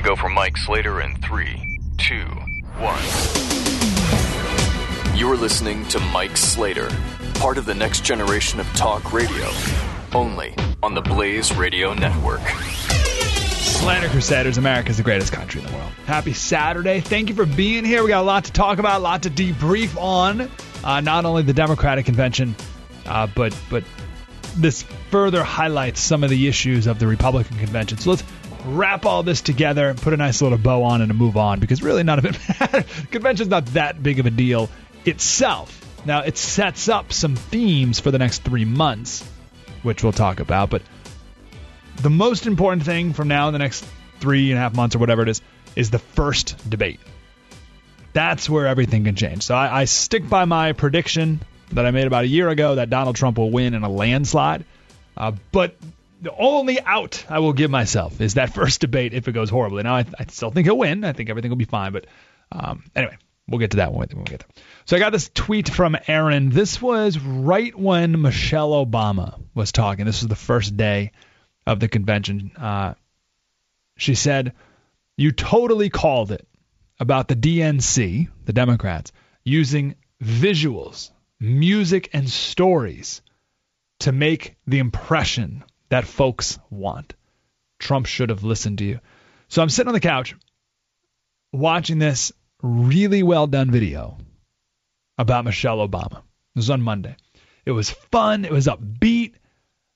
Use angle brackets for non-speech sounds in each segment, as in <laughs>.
And go for Mike Slater in three, two, one. You're listening to Mike Slater, part of the next generation of talk radio, only on the Blaze Radio Network. Slater Crusaders, America's the greatest country in the world. Happy Saturday. Thank you for being here. We got a lot to talk about, a lot to debrief on. Uh, not only the Democratic convention, uh, but but this further highlights some of the issues of the Republican convention. So let's wrap all this together and put a nice little bow on and move on because really none of it <laughs> matters. Convention's not that big of a deal itself. Now it sets up some themes for the next three months, which we'll talk about. But the most important thing from now in the next three and a half months or whatever it is is the first debate. That's where everything can change. So I, I stick by my prediction that I made about a year ago that Donald Trump will win in a landslide. Uh, but the only out I will give myself is that <laughs> first debate if it goes horribly. Now, I, I still think he'll win. I think everything will be fine. But um, anyway, we'll get to that one when we get there. So I got this tweet from Aaron. This was right when Michelle Obama was talking. This was the first day of the convention. Uh, she said, You totally called it about the DNC, the Democrats, using visuals music and stories to make the impression that folks want. Trump should have listened to you. So I'm sitting on the couch watching this really well done video about Michelle Obama. It was on Monday. It was fun, it was upbeat,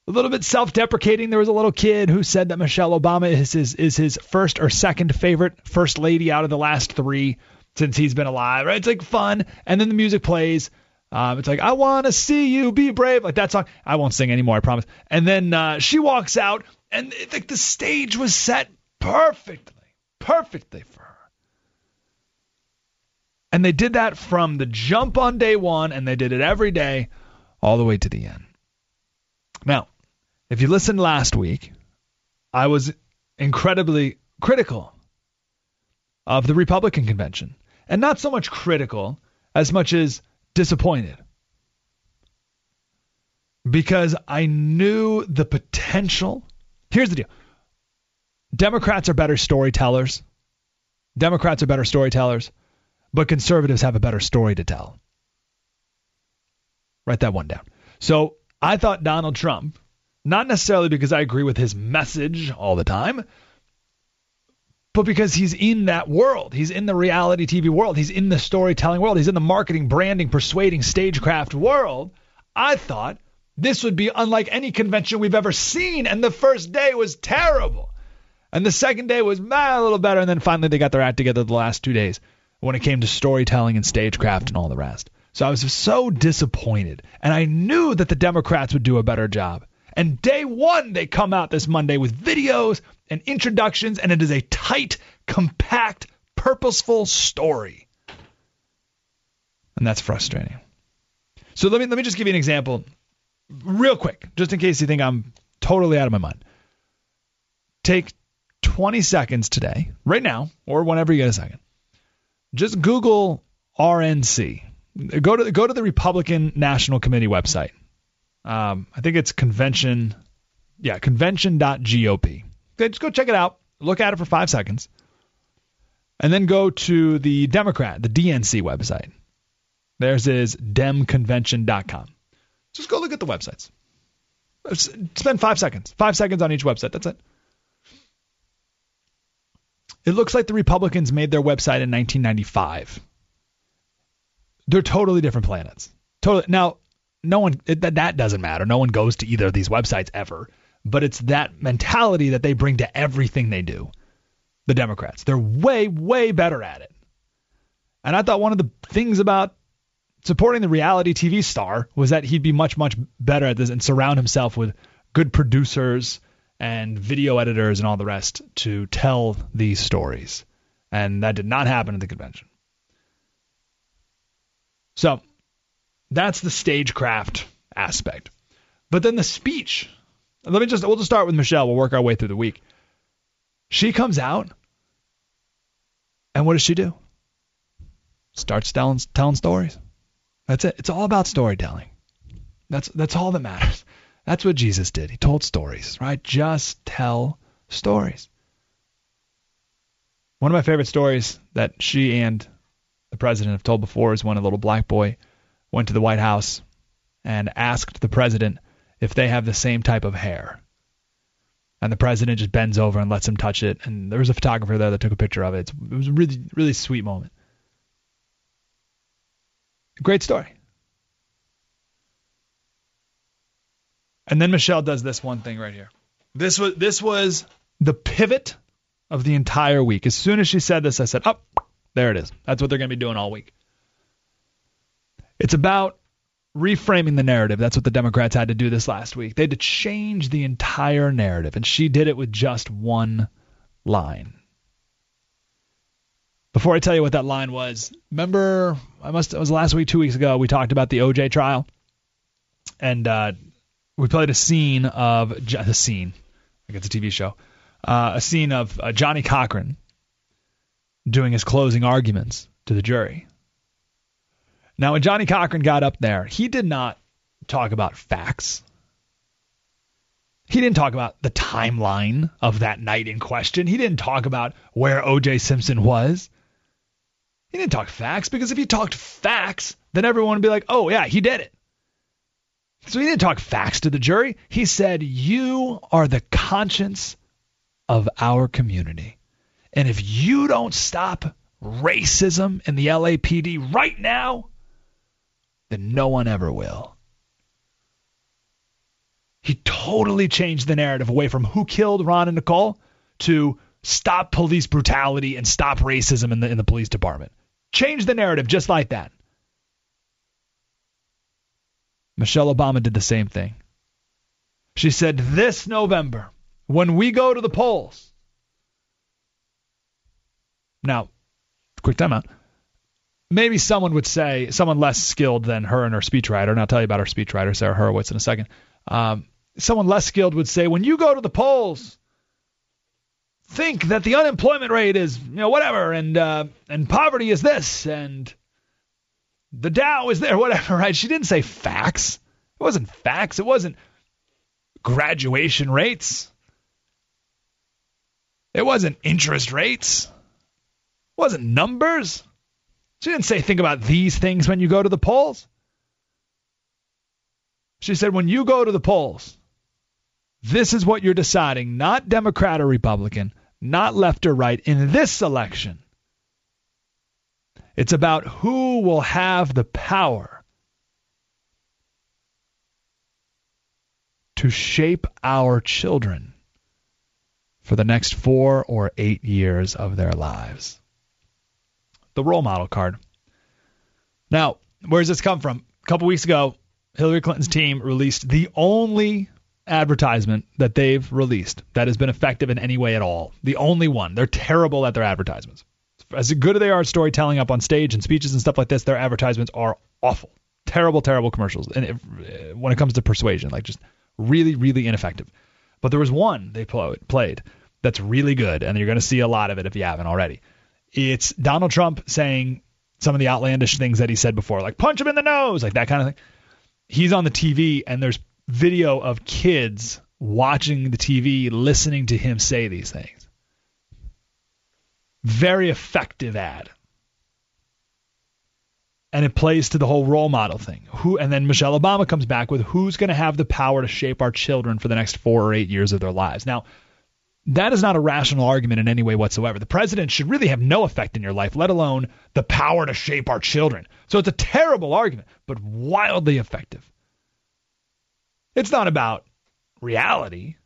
a little bit self-deprecating. There was a little kid who said that Michelle Obama is his is his first or second favorite first lady out of the last 3 since he's been alive. Right? It's like fun and then the music plays um, it's like, I want to see you be brave. Like that song. I won't sing anymore, I promise. And then uh, she walks out, and it, like the stage was set perfectly, perfectly for her. And they did that from the jump on day one, and they did it every day, all the way to the end. Now, if you listened last week, I was incredibly critical of the Republican convention. And not so much critical as much as disappointed because I knew the potential. Here's the deal Democrats are better storytellers. Democrats are better storytellers, but conservatives have a better story to tell. Write that one down. So I thought Donald Trump, not necessarily because I agree with his message all the time, but because he's in that world. He's in the reality TV world. He's in the storytelling world. He's in the marketing, branding, persuading, stagecraft world. I thought this would be unlike any convention we've ever seen. And the first day was terrible. And the second day was a little better. And then finally they got their act together the last two days when it came to storytelling and stagecraft and all the rest. So I was so disappointed. And I knew that the Democrats would do a better job. And day one, they come out this Monday with videos and introductions, and it is a tight, compact, purposeful story. And that's frustrating. So let me let me just give you an example real quick, just in case you think I'm totally out of my mind. Take 20 seconds today, right now, or whenever you get a second. Just Google RNC. Go to go to the Republican National Committee website. Um, I think it's convention, yeah, convention.gop. Okay, just go check it out. Look at it for five seconds. And then go to the Democrat, the DNC website. Theirs is demconvention.com. Just go look at the websites. Spend five seconds. Five seconds on each website. That's it. It looks like the Republicans made their website in 1995. They're totally different planets. Totally. Now, no one that that doesn't matter. No one goes to either of these websites ever. But it's that mentality that they bring to everything they do. The Democrats. They're way, way better at it. And I thought one of the things about supporting the reality TV star was that he'd be much, much better at this and surround himself with good producers and video editors and all the rest to tell these stories. And that did not happen at the convention. So that's the stagecraft aspect. But then the speech. Let me just we'll just start with Michelle. We'll work our way through the week. She comes out, and what does she do? Starts telling telling stories. That's it. It's all about storytelling. That's that's all that matters. That's what Jesus did. He told stories, right? Just tell stories. One of my favorite stories that she and the president have told before is when a little black boy went to the White House and asked the president if they have the same type of hair. And the president just bends over and lets him touch it. And there was a photographer there that took a picture of it. It was a really, really sweet moment. Great story. And then Michelle does this one thing right here. This was this was the pivot of the entire week. As soon as she said this, I said, "Up, oh, there it is. That's what they're going to be doing all week." It's about reframing the narrative. That's what the Democrats had to do this last week. They had to change the entire narrative, and she did it with just one line. Before I tell you what that line was, remember I must it was last week, two weeks ago, we talked about the OJ trial, and uh, we played a scene of a scene, like it's a TV show, uh, a scene of uh, Johnnie Cochran doing his closing arguments to the jury. Now, when Johnnie Cochran got up there, he did not talk about facts. He didn't talk about the timeline of that night in question. He didn't talk about where O.J. Simpson was. He didn't talk facts because if he talked facts, then everyone would be like, oh, yeah, he did it. So he didn't talk facts to the jury. He said, You are the conscience of our community. And if you don't stop racism in the LAPD right now, then no one ever will. He totally changed the narrative away from who killed Ron and Nicole to stop police brutality and stop racism in the in the police department. Change the narrative just like that. Michelle Obama did the same thing. She said, This November, when we go to the polls. Now, quick timeout. Maybe someone would say, someone less skilled than her and her speechwriter, and I'll tell you about her speechwriter, Sarah Hurwitz in a second. Um, someone less skilled would say, when you go to the polls, think that the unemployment rate is, you know, whatever, and uh, and poverty is this, and the Dow is there, <laughs> whatever, right? She didn't say facts. It wasn't facts. It wasn't graduation rates. It wasn't interest rates. It wasn't numbers. She didn't say think about these things when you go to the polls. She said when you go to the polls, this is what you're deciding, not Democrat or Republican, not left or right in this election. It's about who will have the power to shape our children for the next four or eight years of their lives. The role model card. Now, where does this come from? A couple weeks ago, Hillary Clinton's team released the only advertisement that they've released that has been effective in any way at all. The only one. They're terrible at their advertisements as good as they are at storytelling up on stage and speeches and stuff like this, their advertisements are awful, terrible, terrible commercials. And it, uh, when it comes to persuasion, like just really, really ineffective. But there was one they played that's really good, and you're going to see a lot of it if you haven't already. It's Donald Trump saying some of the outlandish things that he said before, like punch him in the nose, like that kind of thing. He's on the TV, and there's video of kids watching the TV, listening to him say these things. Very effective ad. And it plays to the whole role model thing. Who and then Michelle Obama comes back with who's going to have the power to shape our children for the next 4 or 8 years of their lives. Now, that is not a rational argument in any way whatsoever. The president should really have no effect in your life, let alone the power to shape our children. So it's a terrible argument, but wildly effective. It's not about reality,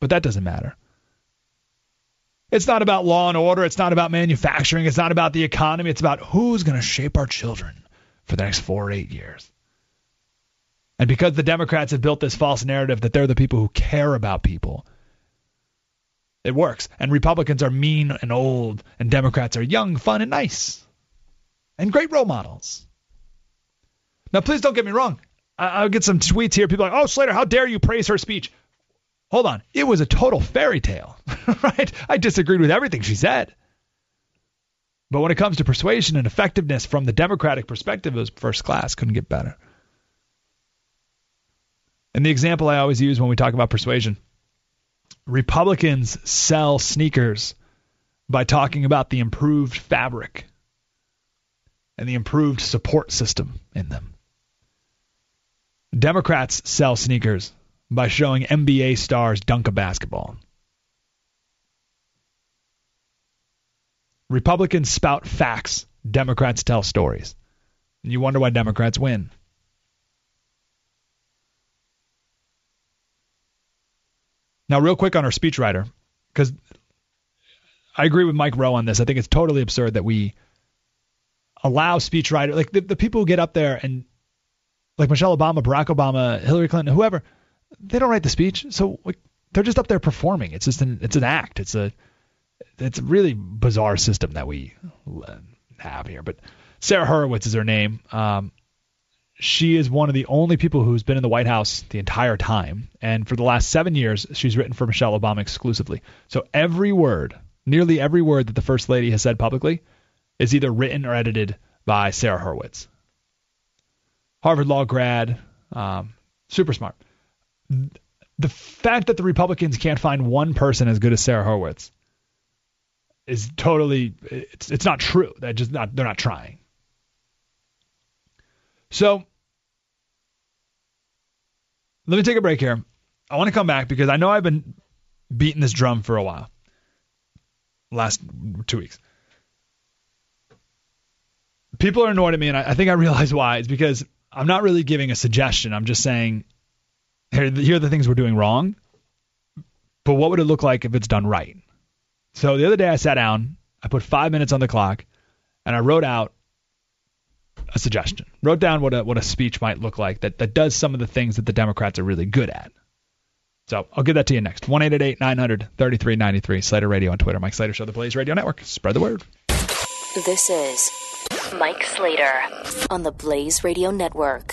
but that doesn't matter. It's not about law and order. It's not about manufacturing. It's not about the economy. It's about who's going to shape our children for the next four or eight years. And because the Democrats have built this false narrative that they're the people who care about people, it works. And Republicans are mean and old, and Democrats are young, fun, and nice, and great role models. Now, please don't get me wrong. I- will get some tweets here. People like, oh, Slater, how dare you praise her speech? Hold on. It was a total fairy tale, <laughs> right? I disagreed with everything she said. But when it comes to persuasion and effectiveness from the Democratic perspective, it was first class. Couldn't get better. And the example I always use when we talk about persuasion Republicans sell sneakers by talking about the improved fabric and the improved support system in them. Democrats sell sneakers by showing NBA stars dunk a basketball. Republicans spout facts, Democrats tell stories. You wonder why Democrats win. Now, real quick on our speechwriter, because I agree with Mike Rowe on this. I think it's totally absurd that we allow speechwriter, like the, the people who get up there and, like Michelle Obama, Barack Obama, Hillary Clinton, whoever, they don't write the speech. So like, they're just up there performing. It's just an it's an act. It's a it's a really bizarre system that we have here. But Sarah Horowitz is her name. Um, she is one of the only people who's been in the White House the entire time. And for the last seven years, she's written for Michelle Obama exclusively. So every word, nearly every word that the First Lady has said publicly, is either written or edited by Sarah Horowitz. Harvard Law grad, um, super smart. The fact that the Republicans can't find one person as good as Sarah Horowitz is totally it's it's not true. They're just not they're not trying. So let me take a break here. I want to come back because I know I've been beating this drum for a while. Last two weeks. People are annoyed at me, and I, I think I realize why. It's because I'm not really giving a suggestion. I'm just saying, here, here are the things we're doing wrong. But what would it look like if it's done right? So the other day I sat down, I put five minutes on the clock, and I wrote out a suggestion. Wrote down what a what a speech might look like that that does some of the things that the Democrats are really good at. So I'll give that to you next. One eight eight eight nine hundred thirty three ninety three. Slater Radio on Twitter. Mike Slater Show, the Blaze Radio Network. Spread the word. This is Mike Slater on the Blaze Radio Network.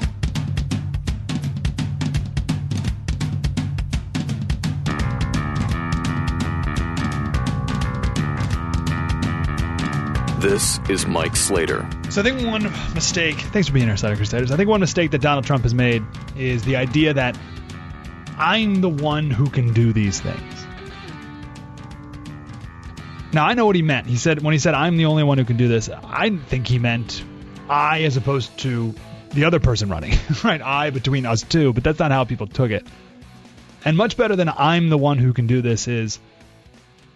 This is Mike Slater. So I think one mistake. Thanks for being here, Slater Crusaders. I think one mistake that Donald Trump has made is the idea that I'm the one who can do these things. Now I know what he meant. He said when he said I'm the only one who can do this, I think he meant I as opposed to the other person running, <laughs> right? I between us two, but that's not how people took it. And much better than I'm the one who can do this is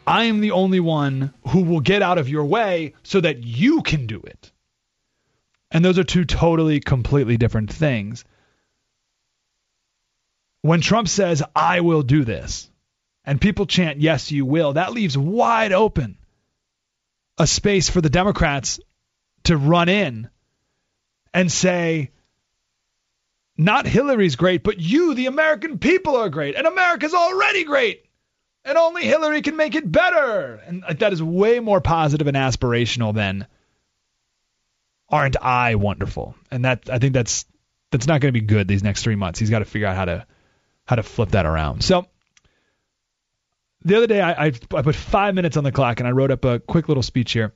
I am the only one who will get out of your way so that you can do it. And those are two totally, completely different things. When Trump says, I will do this, and people chant, yes, you will, that leaves wide open a space for the Democrats to run in and say, not Hillary's great, but you, the American people, are great, and America's already great and only Hillary can make it better. And that is way more positive and aspirational than aren't I wonderful? And that I think that's that's not going to be good these next three months. He's got to figure out how to how to flip that around. So the other day I, I, I put five minutes on the clock and I wrote up a quick little speech here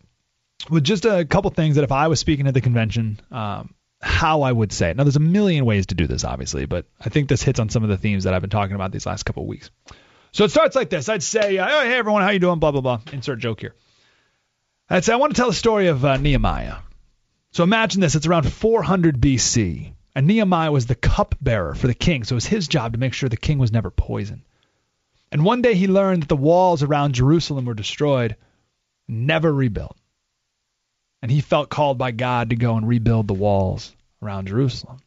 with just a couple things that if I was speaking at the convention, um, how I would say it. Now there's a million ways to do this, obviously, but I think this hits on some of the themes that I've been talking about these last couple of weeks. So it starts like this. I'd say, uh, oh, hey, everyone, how you doing? Blah, blah, blah. Insert joke here. I'd say I want to tell the story of uh, Nehemiah. So imagine this: it's around 400 BC, and Nehemiah was the cupbearer for the king, so it was his job to make sure the king was never poisoned. And one day he learned that the walls around Jerusalem were destroyed, never rebuilt. And he felt called by God to go and rebuild the walls around Jerusalem.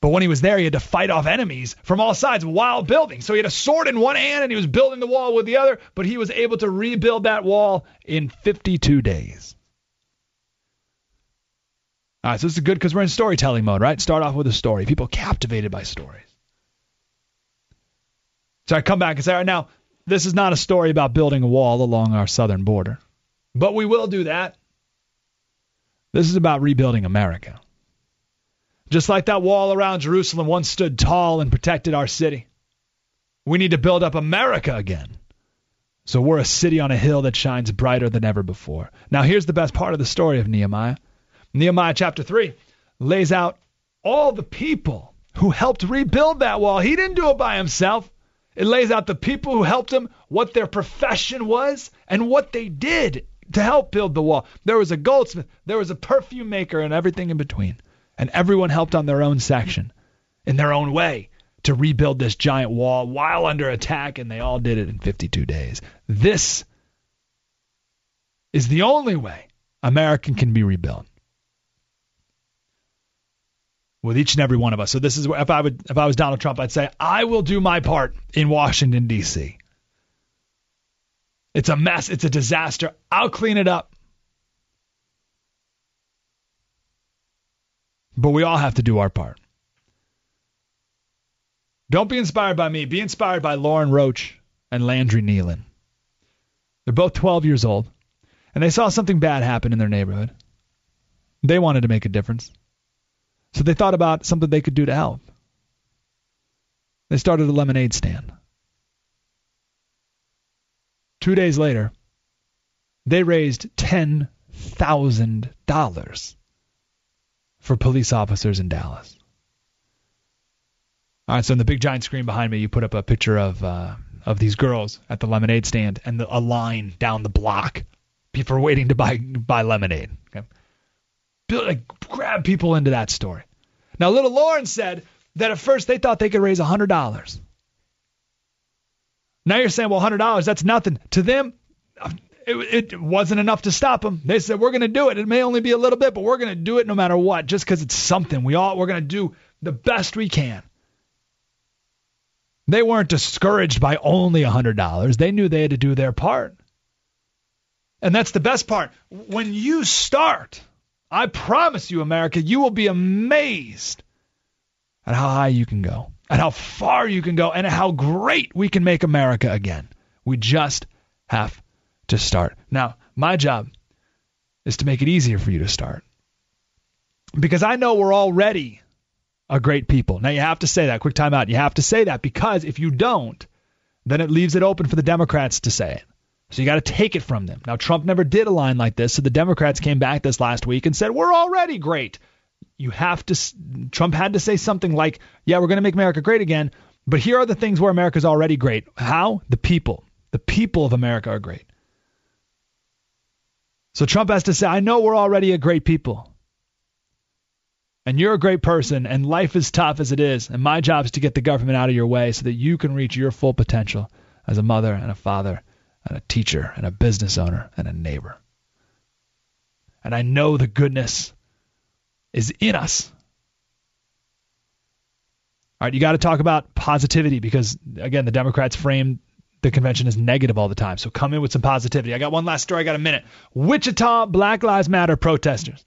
But when he was there, he had to fight off enemies from all sides while building. So he had a sword in one hand and he was building the wall with the other, but he was able to rebuild that wall in 52 days. All right, so this is good because we're in storytelling mode, right? Start off with a story. People captivated by stories. So I come back and say, all right, now, this is not a story about building a wall along our southern border, but we will do that. This is about rebuilding America. Just like that wall around Jerusalem once stood tall and protected our city. We need to build up America again. So we're a city on a hill that shines brighter than ever before. Now, here's the best part of the story of Nehemiah. Nehemiah chapter 3 lays out all the people who helped rebuild that wall. He didn't do it by himself. It lays out the people who helped him, what their profession was, and what they did to help build the wall. There was a goldsmith, there was a perfume maker, and everything in between and everyone helped on their own section, in their own way, to rebuild this giant wall while under attack, and they all did it in 52 days. This is the only way America can be rebuilt. With each and every one of us. So this is if I would if I was Donald Trump, I'd say, I will do my part in Washington, D.C. It's a mess, it's a disaster. I'll clean it up. But we all have to do our part. Don't be inspired by me. Be inspired by Lauren Roach and Landry Nealon. They're both 12 years old, and they saw something bad happen in their neighborhood. They wanted to make a difference. So they thought about something they could do to help. They started a lemonade stand. Two days later, they raised $10,000 for police officers in Dallas. All right, so in the big giant screen behind me, you put up a picture of uh, of these girls at the lemonade stand and the, a line down the block. People waiting to buy buy lemonade. Okay, like, grab people into that story. Now, little Lauren said that at first they thought they could raise hundred dollars. Now you're saying, well, hundred dollars that's nothing to them it, it wasn't enough to stop them. They said we're going to do it. It may only be a little bit, but we're going to do it no matter what, just because it's something. We all we're going to do the best we can. They weren't discouraged by only a hundred dollars. They knew they had to do their part. And that's the best part. When you start, I promise you, America, you will be amazed at how high you can go, at how far you can go, and how great we can make America again. We just have to start. Now, my job is to make it easier for you to start. Because I know we're already a great people. Now, you have to say that. Quick time out. You have to say that because if you don't, then it leaves it open for the Democrats to say it. So you got to take it from them. Now, Trump never did a line like this, so the Democrats came back this last week and said, We're already great. You have to, Trump had to say something like, Yeah, we're going to make America great again, but here are the things where America's already great. How? The people. The people of America are great. So Trump has to say, I know we're already a great people. And you're a great person, and life is tough as it is. And my job is to get the government out of your way so that you can reach your full potential as a mother and a father and a teacher and a business owner and a neighbor. And I know the goodness is in us. All right, you got to talk about positivity because, again, the Democrats frame the convention is negative all the time. So come in with some positivity. I got one last story. I got a minute. Wichita Black Lives Matter protesters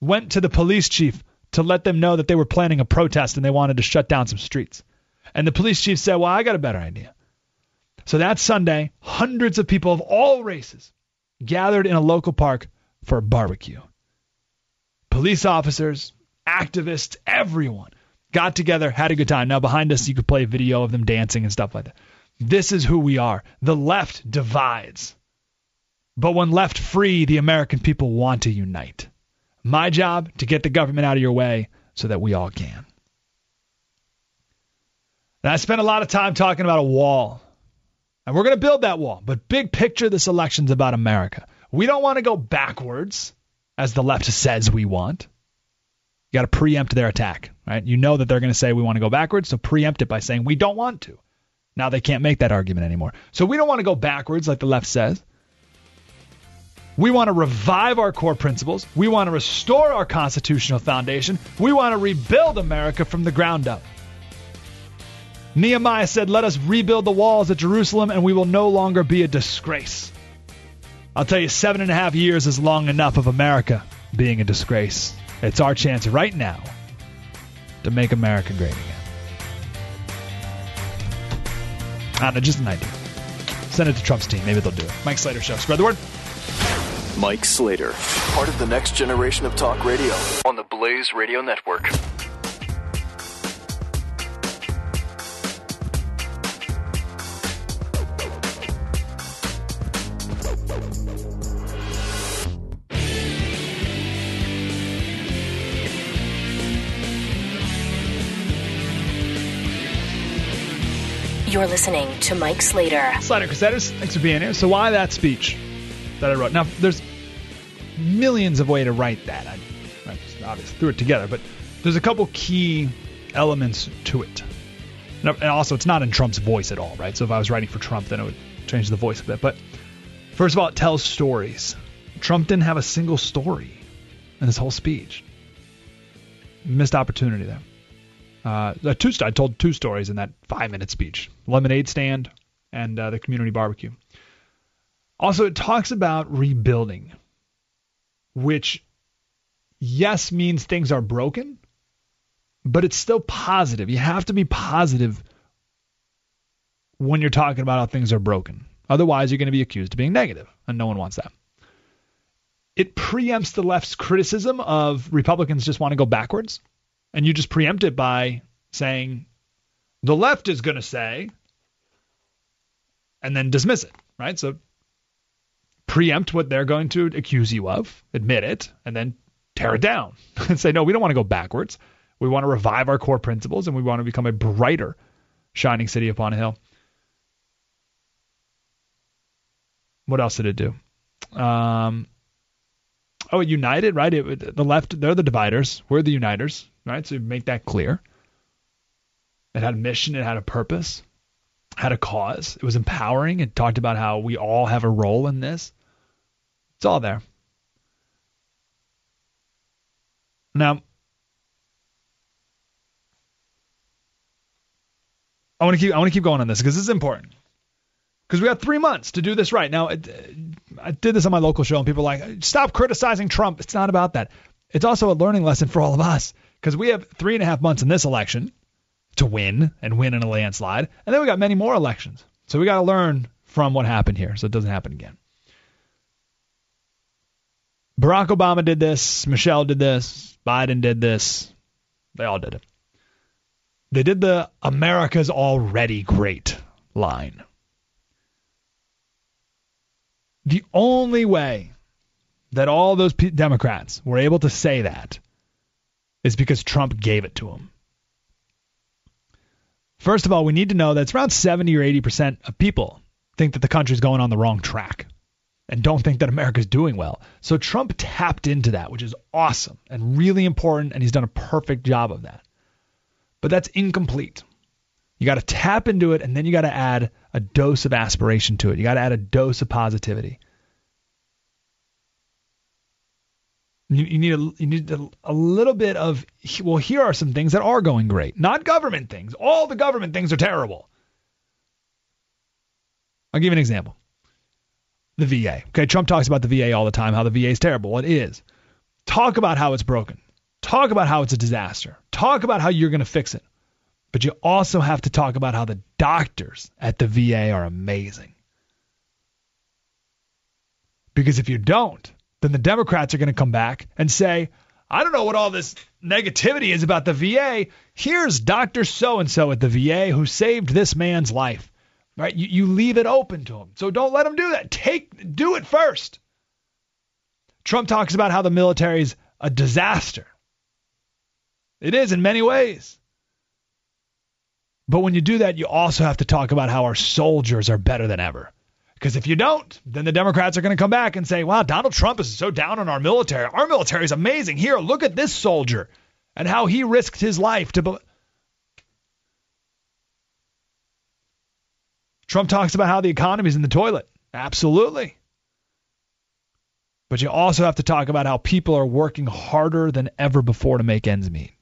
went to the police chief to let them know that they were planning a protest and they wanted to shut down some streets. And the police chief said, Well, I got a better idea. So that Sunday, hundreds of people of all races gathered in a local park for a barbecue. Police officers, activists, everyone got together, had a good time. Now, behind us, you could play a video of them dancing and stuff like that. This is who we are. The left divides. But when left free, the American people want to unite. My job to get the government out of your way so that we all can. And I spent a lot of time talking about a wall. And we're going to build that wall. But big picture, this election's about America. We don't want to go backwards, as the left says we want. You got to preempt their attack, right? You know that they're going to say we want to go backwards, so preempt it by saying we don't want to. Now they can't make that argument anymore. So we don't want to go backwards like the left says. We want to revive our core principles. We want to restore our constitutional foundation. We want to rebuild America from the ground up. Nehemiah said, Let us rebuild the walls at Jerusalem, and we will no longer be a disgrace. I'll tell you, seven and a half years is long enough of America being a disgrace. It's our chance right now to make America great again. I don't know, just an idea. Send it to Trump's team. Maybe they'll do it. Mike Slater Show. Spread the word. Mike Slater, part of the next generation of talk radio on the Blaze Radio Network. You're listening to Mike Slater. Slater Crusaders, thanks for being here. So, why that speech that I wrote? Now, there's millions of ways to write that. I, I obviously threw it together, but there's a couple key elements to it. And also, it's not in Trump's voice at all, right? So, if I was writing for Trump, then it would change the voice a bit. But first of all, it tells stories. Trump didn't have a single story in his whole speech. Missed opportunity there. Uh, two, I told two stories in that five minute speech lemonade stand and uh, the community barbecue. Also, it talks about rebuilding, which, yes, means things are broken, but it's still positive. You have to be positive when you're talking about how things are broken. Otherwise, you're going to be accused of being negative, and no one wants that. It preempts the left's criticism of Republicans just want to go backwards and you just preempt it by saying the left is going to say and then dismiss it, right? So preempt what they're going to accuse you of, admit it, and then tear it down and <laughs> say, no, we don't want to go backwards. We want to revive our core principles and we want to become a brighter, shining city upon a hill. What else did it do? Um, oh, united, right? It, the left, they're the dividers. We're the uniters right? So make that clear. It had a mission, it had a purpose, had a cause. It was empowering. It talked about how we all have a role in this. It's all there. Now, I want to keep I want to keep going on this because this is important. Because we got three months to do this right. Now, I did this on my local show, and people are like, "Stop criticizing Trump." It's not about that. It's also a learning lesson for all of us because we have three and a half months in this election to win and win in a landslide, and then we got many more elections. So we got to learn from what happened here so it doesn't happen again. Barack Obama did this, Michelle did this, Biden did this. They all did it. They did the America's already great line. The only way that all those Democrats were able to say that is because Trump gave it to him. First of all, we need to know that it's around 70 or 80% of people think that the country's going on the wrong track and don't think that America's doing well. So Trump tapped into that, which is awesome and really important, and he's done a perfect job of that. But that's incomplete. You got to tap into it, and then you got to add a dose of aspiration to it. You got to add a dose of positivity. You, you need a you need a, a little bit of well. Here are some things that are going great, not government things. All the government things are terrible. I'll give you an example. The VA. Okay, Trump talks about the VA all the time, how the VA is terrible. Well, it is. Talk about how it's broken. Talk about how it's a disaster. Talk about how you're going to fix it. But you also have to talk about how the doctors at the VA are amazing. Because if you don't, then the Democrats are going to come back and say, I don't know what all this negativity is about the VA. Here's Dr. So and so at the VA who saved this man's life. Right? You, you leave it open to him. So don't let him do that. Take do it first. Trump talks about how the military is a disaster. It is in many ways. But when you do that, you also have to talk about how our soldiers are better than ever. Because if you don't, then the Democrats are going to come back and say, wow, Donald Trump is so down on our military. Our military is amazing. Here, look at this soldier and how he risked his life to. Be- Trump talks about how the economy is in the toilet. Absolutely. But you also have to talk about how people are working harder than ever before to make ends meet.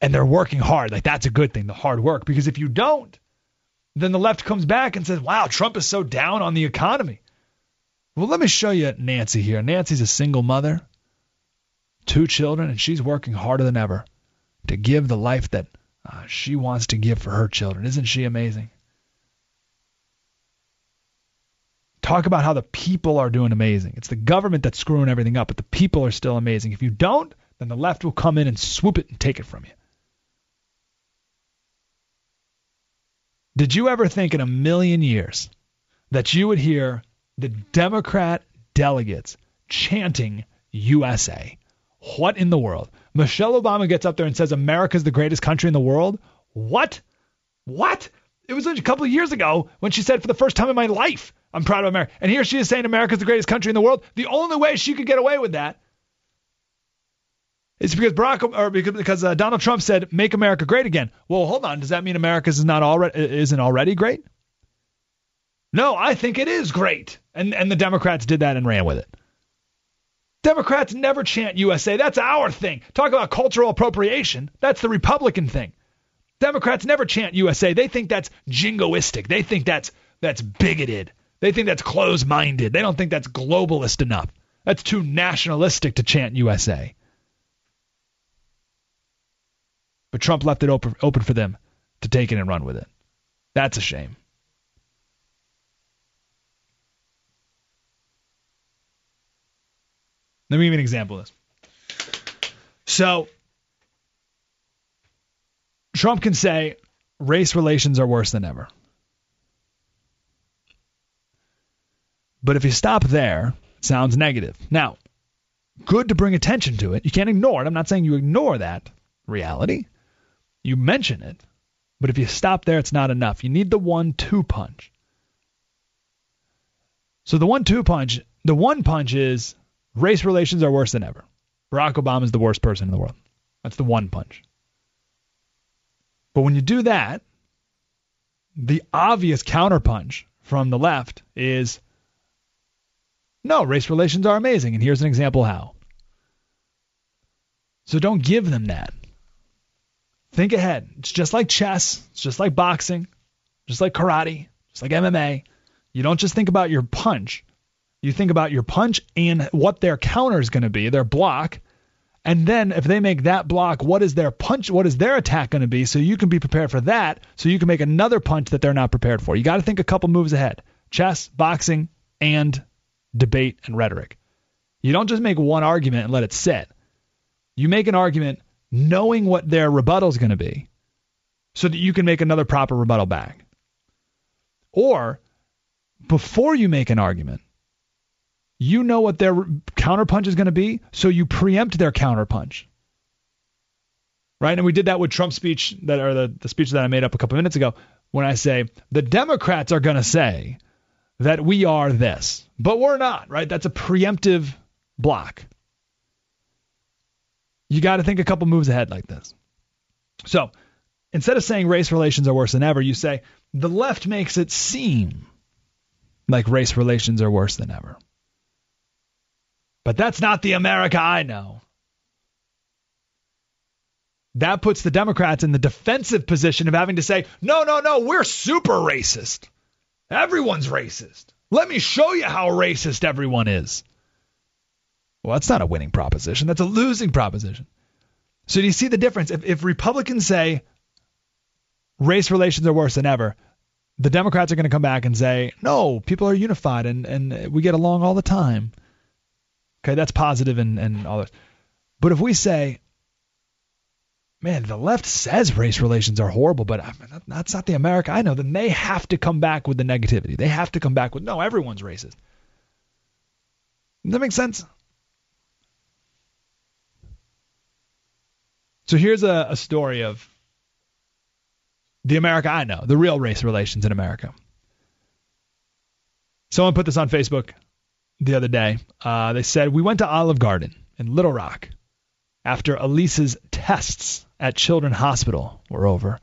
And they're working hard. Like, that's a good thing, the hard work. Because if you don't, then the left comes back and says, wow, Trump is so down on the economy. Well, let me show you Nancy here. Nancy's a single mother, two children, and she's working harder than ever to give the life that uh, she wants to give for her children. Isn't she amazing? Talk about how the people are doing amazing. It's the government that's screwing everything up, but the people are still amazing. If you don't, then the left will come in and swoop it and take it from you. Did you ever think in a million years that you would hear the Democrat delegates chanting USA? What in the world? Michelle Obama gets up there and says America's the greatest country in the world? What? What? It was a couple of years ago when she said, for the first time in my life, I'm proud of America. And here she is saying America's the greatest country in the world. The only way she could get away with that is because Barack or because, because uh, Donald Trump said "Make America Great Again." Well, hold on. Does that mean America's is not already isn't already great? No, I think it is great. And and the Democrats did that and ran with it. Democrats never chant USA. That's our thing. Talk about cultural appropriation. That's the Republican thing. Democrats never chant USA. They think that's jingoistic. They think that's that's bigoted. They think that's closed minded. They don't think that's globalist enough. That's too nationalistic to chant USA. But Trump left it open, open for them to take it and run with it. That's a shame. Let me give you an example of this. So, Trump can say race relations are worse than ever. But if you stop there, it sounds negative. Now, good to bring attention to it. You can't ignore it. I'm not saying you ignore that reality. You mention it. But if you stop there, it's not enough. You need the one two punch. So the one two punch, the one punch is race relations are worse than ever. Barack Obama is the worst person in the world. That's the one punch. But when you do that, the obvious counterpunch from the left is no, race relations are amazing, and here's an example how. So don't give them that. Think ahead. It's just like chess, it's just like boxing, just like karate, just like MMA. You don't just think about your punch. You think about your punch and what their counter is going to be, their block. And then if they make that block, what is their punch? What is their attack going to be? So you can be prepared for that. So you can make another punch that they're not prepared for. You got to think a couple moves ahead. Chess, boxing, and debate, and rhetoric. You don't just make one argument and let it sit. You make an argument knowing what their rebuttal is going to be so that you can make another proper rebuttal back. Or before you make an argument, you know what their counterpunch is going to be, so you preempt their counterpunch. Right? And we did that with Trump's speech that or the, the speech that I made up a couple minutes ago when I say the Democrats are going to say that we are this, but we're not, right? That's a preemptive block. You got to think a couple moves ahead like this. So instead of saying race relations are worse than ever, you say the left makes it seem like race relations are worse than ever. But that's not the America I know. That puts the Democrats in the defensive position of having to say, no, no, no, we're super racist. Everyone's racist. Let me show you how racist everyone is. Well, that's not a winning proposition. That's a losing proposition. So do you see the difference? If, if Republicans say race relations are worse than ever, the Democrats are going to come back and say, no, people are unified and, and we get along all the time. Okay, that's positive and, and all that. But if we say man, the left says race relations are horrible, but that's not the America I know. Then they have to come back with the negativity. They have to come back with, no, everyone's racist. Does that make sense? So here's a, a story of the America I know, the real race relations in America. Someone put this on Facebook the other day. Uh, they said, We went to Olive Garden in Little Rock after Elise's tests at Children's Hospital were over.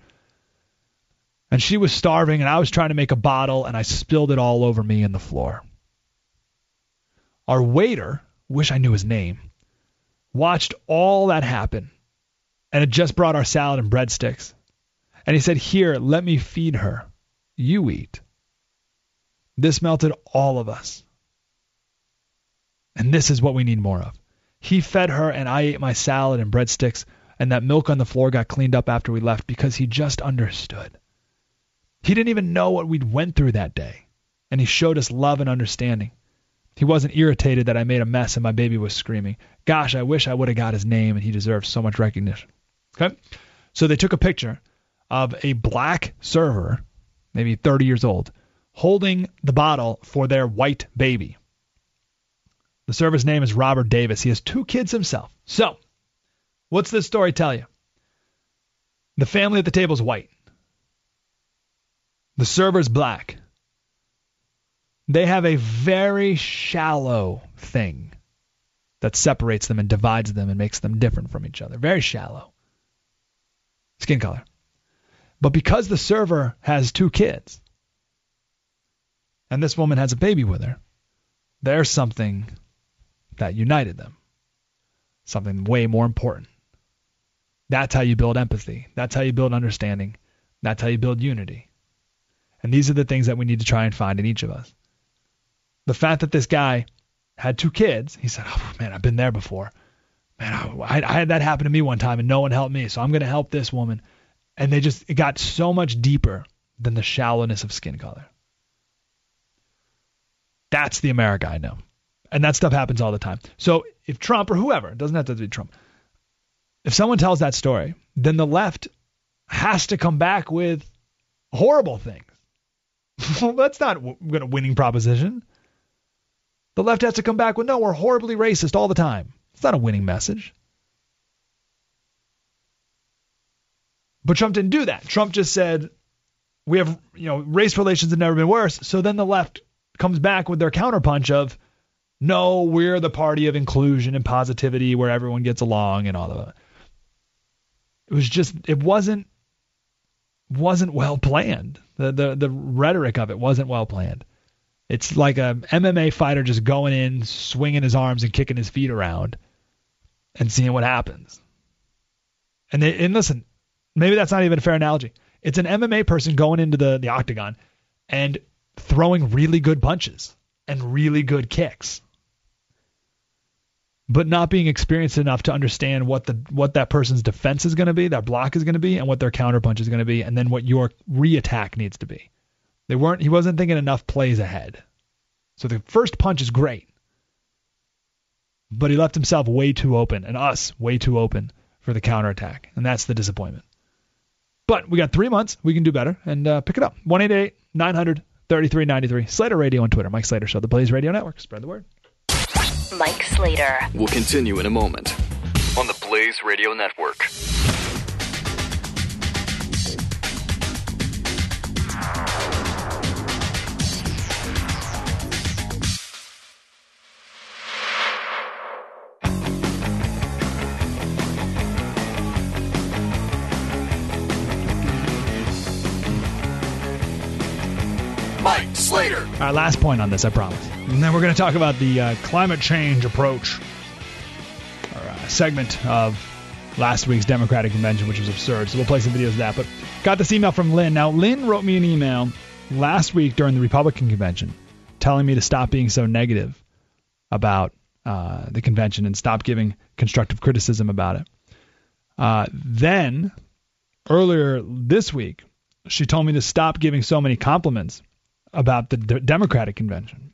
And she was starving, and I was trying to make a bottle, and I spilled it all over me and the floor. Our waiter, wish I knew his name, watched all that happen and had just brought our salad and breadsticks. And he said, Here, let me feed her. You eat. This melted all of us. And this is what we need more of. He fed her, and I ate my salad and breadsticks, and that milk on the floor got cleaned up after we left because he just understood. He didn't even know what we'd went through that day, and he showed us love and understanding. He wasn't irritated that I made a mess and my baby was screaming. Gosh, I wish I would have got his name, and he deserves so much recognition. Okay? So they took a picture of a black server, maybe 30 years old, holding the bottle for their white baby. The server's name is Robert Davis. He has two kids himself. So, what's this story tell you? The family at the table is white. The server's black. They have a very shallow thing that separates them and divides them and makes them different from each other. Very shallow. Skin color. But because the server has two kids, and this woman has a baby with her, there's something that united them. Something way more important. That's how you build empathy. That's how you build understanding. That's how you build unity. And these are the things that we need to try and find in each of us. The fact that this guy had two kids, he said, Oh, man, I've been there before. Man, I, I had that happen to me one time and no one helped me, so I'm going to help this woman. And they just, it got so much deeper than the shallowness of skin color. That's the America I know. And that stuff happens all the time. So if Trump or whoever, it doesn't have to be Trump, if someone tells that story, then the left has to come back with horrible things. <laughs> well, that's not a winning proposition. The left has to come back with, no, we're horribly racist all the time. It's not a winning message. But Trump didn't do that. Trump just said, we have, you know, race relations have never been worse. So then the left comes back with their counterpunch of, no, we're the party of inclusion and positivity where everyone gets along and all of that. It was just, it wasn't, wasn't well planned. The, the, the rhetoric of it wasn't well planned. It's like a MMA fighter just going in, swinging his arms and kicking his feet around and seeing what happens. And, they, and listen, maybe that's not even a fair analogy. It's an MMA person going into the, the octagon and throwing really good punches and really good kicks but not being experienced enough to understand what the what that person's defense is going to be, that block is going to be, and what their counterpunch is going to be, and then what your reattack needs to be. They weren't. He wasn't thinking enough plays ahead. So the first punch is great, but he left himself way too open, and us way too open for the counterattack, and that's the disappointment. But we got three months. We can do better and uh, pick it up. One eight eight nine hundred thirty three ninety three. Slater Radio on Twitter. Mike Slater Show. The Blaze Radio Network. Spread the word. Mike Slater. We'll continue in a moment on the Blaze Radio Network. All right, last point on this, I promise. And then we're going to talk about the uh, climate change approach, or uh, segment of last week's Democratic convention, which was absurd. So we'll play some videos of that. But got this email from Lynn. Now, Lynn wrote me an email last week during the Republican convention telling me to stop being so negative about uh, the convention and stop giving constructive criticism about it. Uh, then, earlier this week, she told me to stop giving so many compliments about the D- Democratic convention.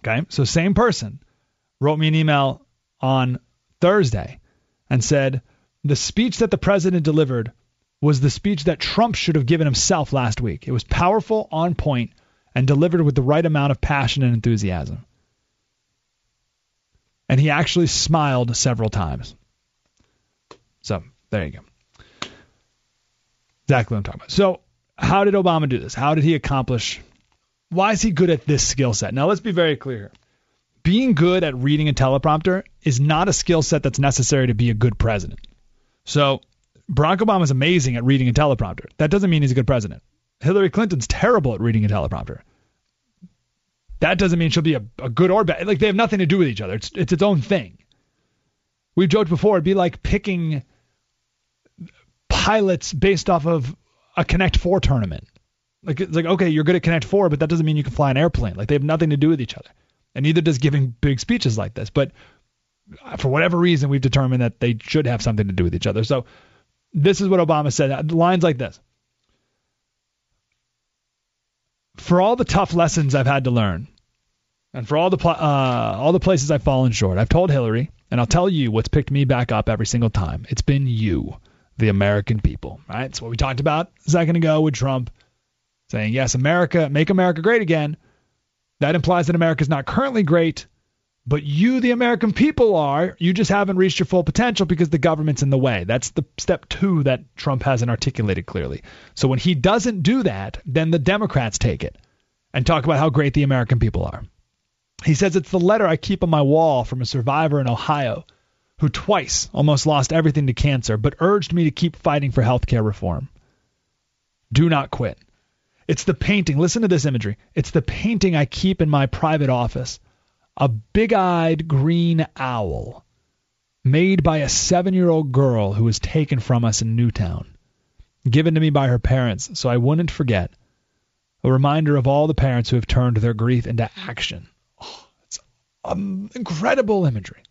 Okay, so same person wrote me an email on Thursday and said the speech that the president delivered was the speech that Trump should have given himself last week. It was powerful, on point, and delivered with the right amount of passion and enthusiasm. And he actually smiled several times. So there you go. Exactly what I'm talking about. So, how did Obama do this? How did he accomplish why is he good at this skill set? Now let's be very clear. Being good at reading a teleprompter is not a skill set that's necessary to be a good president. So Barack Obama is amazing at reading a teleprompter. That doesn't mean he's a good president. Hillary Clinton's terrible at reading a teleprompter. That doesn't mean she'll be a, a good or bad. Like they have nothing to do with each other. It's it's its own thing. We've joked before. It'd be like picking pilots based off of a Connect Four tournament. Like it's like okay, you're good at Connect Four, but that doesn't mean you can fly an airplane. Like they have nothing to do with each other, and neither does giving big speeches like this. But for whatever reason, we've determined that they should have something to do with each other. So this is what Obama said. Lines like this. For all the tough lessons I've had to learn, and for all the uh, all the places I've fallen short, I've told Hillary, and I'll tell you what's picked me back up every single time. It's been you, the American people. Right? It's what we talked about a second ago with Trump saying, "Yes, America, make America great again." That implies that America is not currently great, but you, the American people, are. You just haven't reached your full potential because the government's in the way. That's the step two that Trump hasn't articulated clearly. So when he doesn't do that, then the Democrats take it and talk about how great the American people are. He says it's the letter I keep on my wall from a survivor in Ohio who twice almost lost everything to cancer, but urged me to keep fighting for health care reform. Do not quit. It's the painting. Listen to this imagery. It's the painting I keep in my private office a big eyed green owl made by a seven year old girl who was taken from us in Newtown, given to me by her parents so I wouldn't forget. A reminder of all the parents who have turned their grief into action. Oh, it's um, incredible imagery.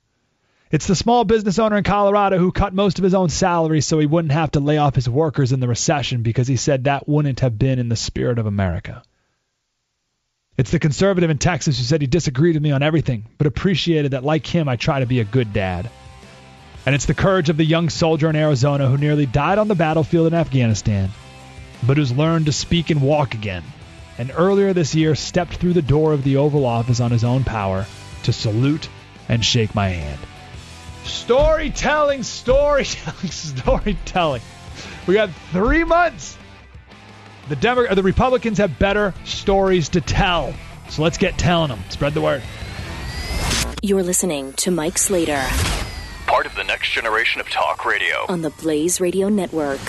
It's the small business owner in Colorado who cut most of his own salary so he wouldn't have to lay off his workers in the recession because he said that wouldn't have been in the spirit of America. It's the conservative in Texas who said he disagreed with me on everything, but appreciated that, like him, I try to be a good dad. And it's the courage of the young soldier in Arizona who nearly died on the battlefield in Afghanistan, but who's learned to speak and walk again, and earlier this year stepped through the door of the Oval Office on his own power to salute and shake my hand. Storytelling, storytelling, <laughs> storytelling. We got three months the Demo- the Republicans have better stories to tell. So let's get telling them. Spread the word. You're listening to Mike Slater. Part of the next generation of talk radio. On the Blaze Radio Network.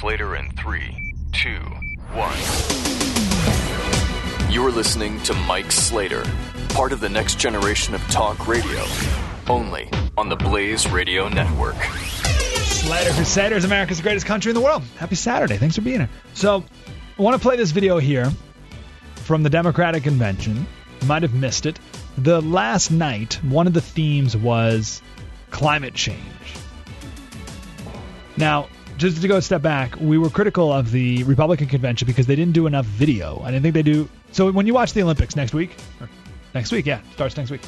Slater in three, two, one. You're listening to Mike Slater, part of the next generation of talk radio, only on the Blaze Radio Network. Slater Crusaders, America's greatest country in the world. Happy Saturday. Thanks for being here. So, I want to play this video here from the Democratic Convention. You might have missed it. The last night, one of the themes was climate change. Now, just to go a step back, we were critical of the Republican convention because they didn't do enough video. I didn't think they do. So when you watch the Olympics next week, next week, yeah, starts next week,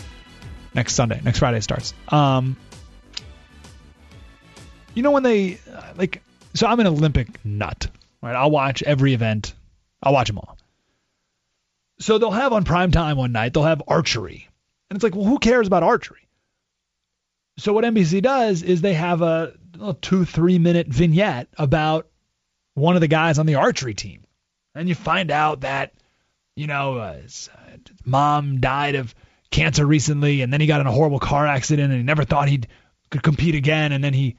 next Sunday, next Friday starts. Um, you know when they like, so I'm an Olympic nut, right? I'll watch every event. I'll watch them all. So they'll have on prime time one night, they'll have archery. And it's like, well, who cares about archery? So what NBC does is they have a, a two, three minute vignette about one of the guys on the archery team. And you find out that, you know, uh, his uh, mom died of cancer recently, and then he got in a horrible car accident, and he never thought he could compete again, and then he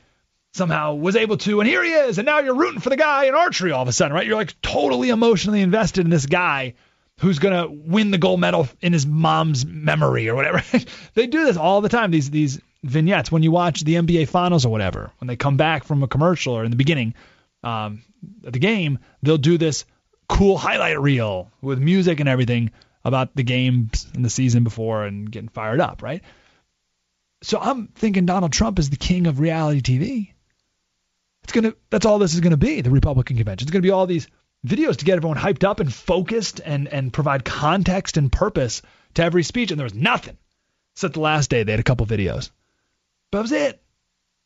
somehow was able to, and here he is, and now you're rooting for the guy in archery all of a sudden, right? You're like totally emotionally invested in this guy who's gonna win the gold medal in his mom's memory or whatever. <laughs> they do this all the time. These these vignettes when you watch the NBA Finals or whatever. When they come back from a commercial or in the beginning um, of the game, they'll do this cool highlight reel with music and everything about the games and the season before and getting fired up, right? So I'm thinking Donald Trump is the king of reality TV. It's gonna. That's all this is gonna be. The Republican convention. It's gonna be all these videos to get everyone hyped up and focused and and provide context and purpose to every speech. And there was nothing. Except the last day they had a couple videos. But that was it.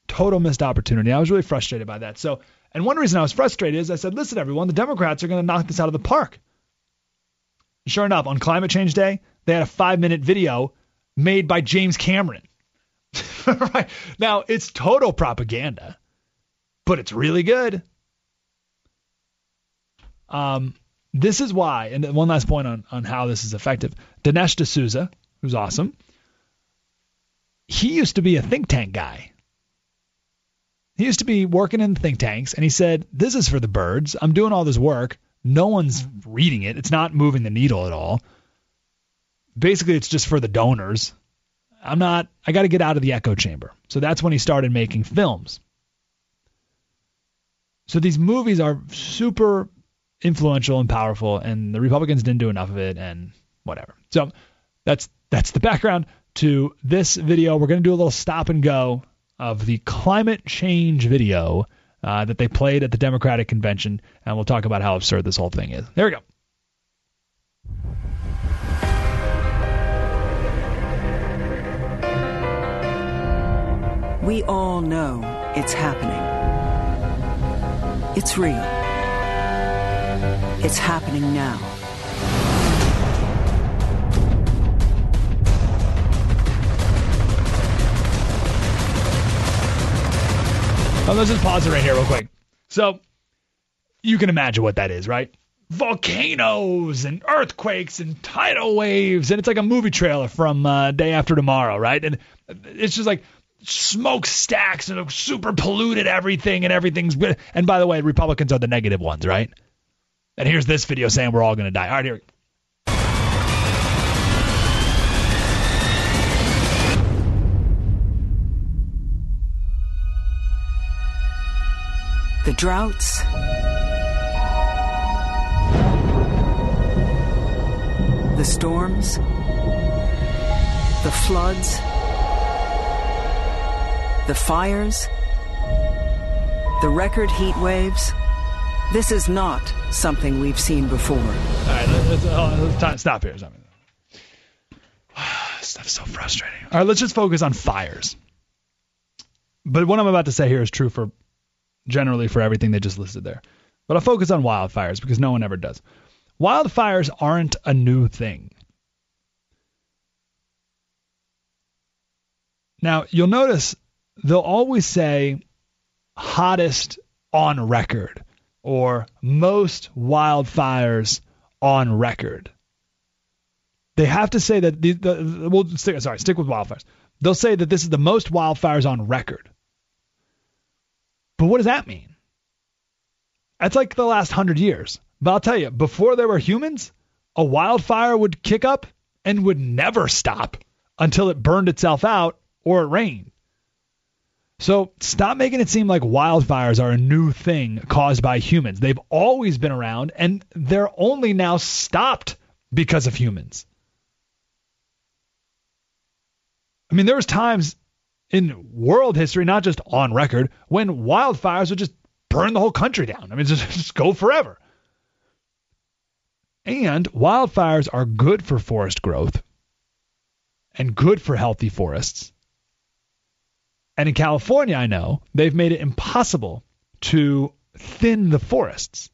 Total missed opportunity. I was really frustrated by that. So, and one reason I was frustrated is I said, listen, everyone, the Democrats are going to knock this out of the park. Sure enough, on Climate Change Day, they had a five minute video made by James Cameron. <laughs> right. Now, it's total propaganda, but it's really good. Um, this is why, and one last point on, on how this is effective. Dinesh D'Souza, who's awesome, he used to be a think tank guy. He used to be working in think tanks, and he said, This is for the birds. I'm doing all this work. No one's reading it. It's not moving the needle at all. Basically, it's just for the donors. I'm not, I got to get out of the echo chamber. So that's when he started making films. So these movies are super influential and powerful, and the Republicans didn't do enough of it, and whatever. So that's that's the background to this video. We're going to do a little stop and go of the climate change video uh, that they played at the Democratic convention, and we'll talk about how absurd this whole thing is. There we go. We all know it's happening. It's real. It's happening now. Let's just pause it right here, real quick. So, you can imagine what that is, right? Volcanoes and earthquakes and tidal waves, and it's like a movie trailer from uh, Day After Tomorrow, right? And it's just like smokestacks and super polluted everything, and everything's. And by the way, Republicans are the negative ones, right? And here's this video saying we're all going to die. All right, here The droughts, the storms, the floods, the fires, the record heat waves. This is not something we've seen before. All right, let's, uh, let's stop here. Stop. <sighs> Stuff's so frustrating. All right, let's just focus on fires. But what I'm about to say here is true for generally for everything they just listed there. But I'll focus on wildfires because no one ever does. Wildfires aren't a new thing. Now, you'll notice they'll always say hottest on record or most wildfires on record. They have to say that the, the we'll stick sorry, stick with wildfires. They'll say that this is the most wildfires on record. But what does that mean? That's like the last hundred years. But I'll tell you, before there were humans, a wildfire would kick up and would never stop until it burned itself out or it rained. So stop making it seem like wildfires are a new thing caused by humans. They've always been around and they're only now stopped because of humans. I mean, there was times in world history, not just on record, when wildfires would just burn the whole country down. I mean, just, <laughs> just go forever. And wildfires are good for forest growth and good for healthy forests. And in California, I know they've made it impossible to thin the forests.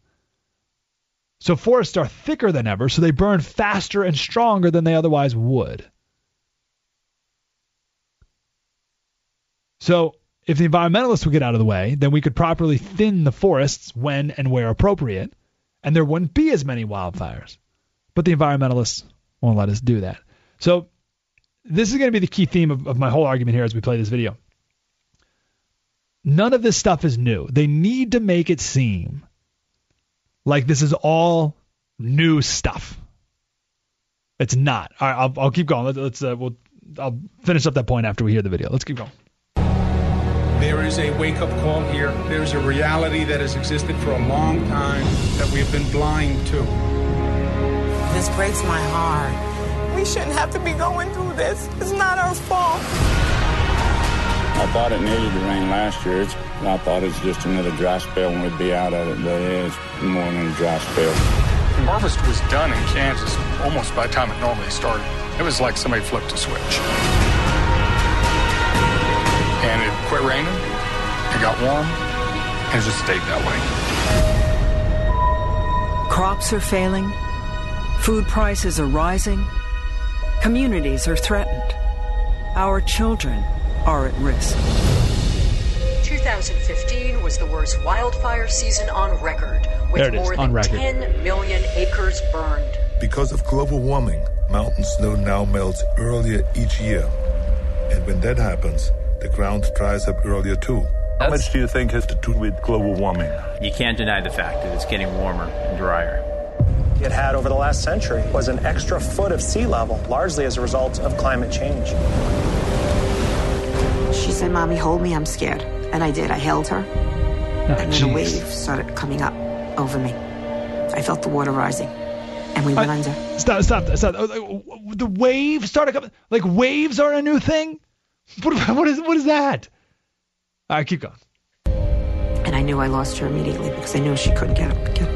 So forests are thicker than ever, so they burn faster and stronger than they otherwise would. So if the environmentalists would get out of the way, then we could properly thin the forests when and where appropriate, and there wouldn't be as many wildfires. But the environmentalists won't let us do that. So this is going to be the key theme of, of my whole argument here as we play this video. None of this stuff is new. They need to make it seem like this is all new stuff. It's not. All right, I'll, I'll keep going. Let's, let's uh, we'll, I'll finish up that point after we hear the video. Let's keep going. There is a wake up call here. There's a reality that has existed for a long time that we have been blind to. This breaks my heart. We shouldn't have to be going through this. It's not our fault. I thought it needed to rain last year. It's, I thought it's just another dry spell and we'd be out of it, but it's more than a dry spell. Harvest was done in Kansas almost by the time it normally started. It was like somebody flipped a switch. And it quit raining, it got warm, and it just stayed that way. Crops are failing, food prices are rising, Communities are threatened. Our children are at risk. 2015 was the worst wildfire season on record, with There it is, more on than record. 10 million acres burned. Because of global warming, mountain snow now melts earlier each year. And when that happens, the ground dries up earlier too. How much do you think has to do with global warming? You can't deny the fact that it's getting warmer and drier. It had over the last century was an extra foot of sea level, largely as a result of climate change. She said, Mommy, hold me, I'm scared. And I did. I held her. Oh, and then a wave started coming up over me. I felt the water rising. And we went under. Stop, stop, stop. Oh, oh The wave started coming. Like waves are a new thing. What, what is what is that? All right, keep going. And I knew I lost her immediately because I knew she couldn't get up again.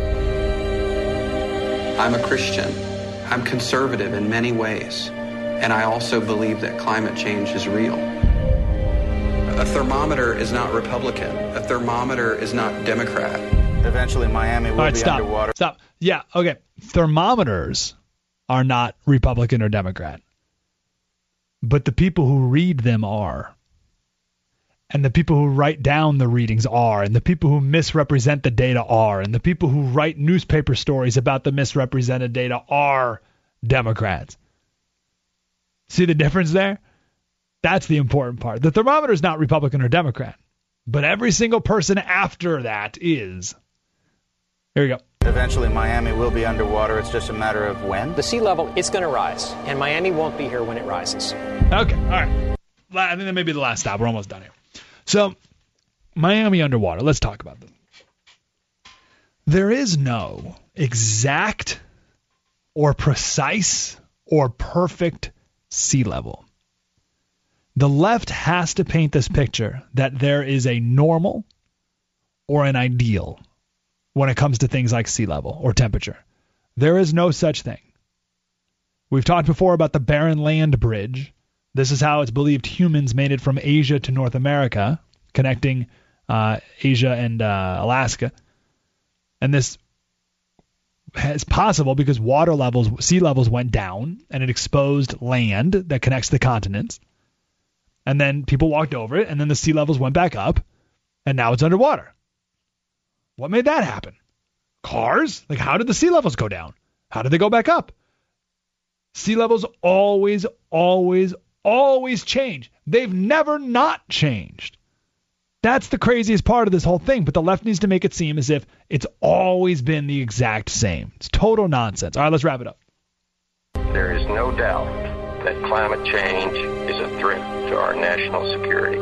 I'm a Christian. I'm conservative in many ways. And I also believe that climate change is real. A thermometer is not Republican. A thermometer is not Democrat. Eventually, Miami will All right, be stop. underwater. Stop. Yeah, okay. Thermometers are not Republican or Democrat. But the people who read them are. And the people who write down the readings are. And the people who misrepresent the data are. And the people who write newspaper stories about the misrepresented data are Democrats. See the difference there? That's the important part. The thermometer is not Republican or Democrat. But every single person after that is. Here we go. Eventually, Miami will be underwater. It's just a matter of when. The sea level is going to rise, and Miami won't be here when it rises. Okay, all right. La- I think that may be the last stop. We're almost done here. So, Miami underwater. Let's talk about them. There is no exact or precise or perfect sea level. The left has to paint this picture that there is a normal or an ideal when it comes to things like sea level or temperature. There is no such thing. We've talked before about the Bering Land Bridge. This is how it's believed humans made it from Asia to North America, connecting uh, Asia and uh, Alaska. And this is possible because water levels, sea levels went down, and it exposed land that connects the continents. And then people walked over it, and then the sea levels went back up, and now it's underwater. What made that happen? Cars? Like, how did the sea levels go down? How did they go back up? Sea levels always, always, always change. They've never not changed. That's the craziest part of this whole thing, but the left needs to make it seem as if it's always been the exact same. It's total nonsense. All right, let's wrap it up. There is no doubt that climate change is a threat to our national security.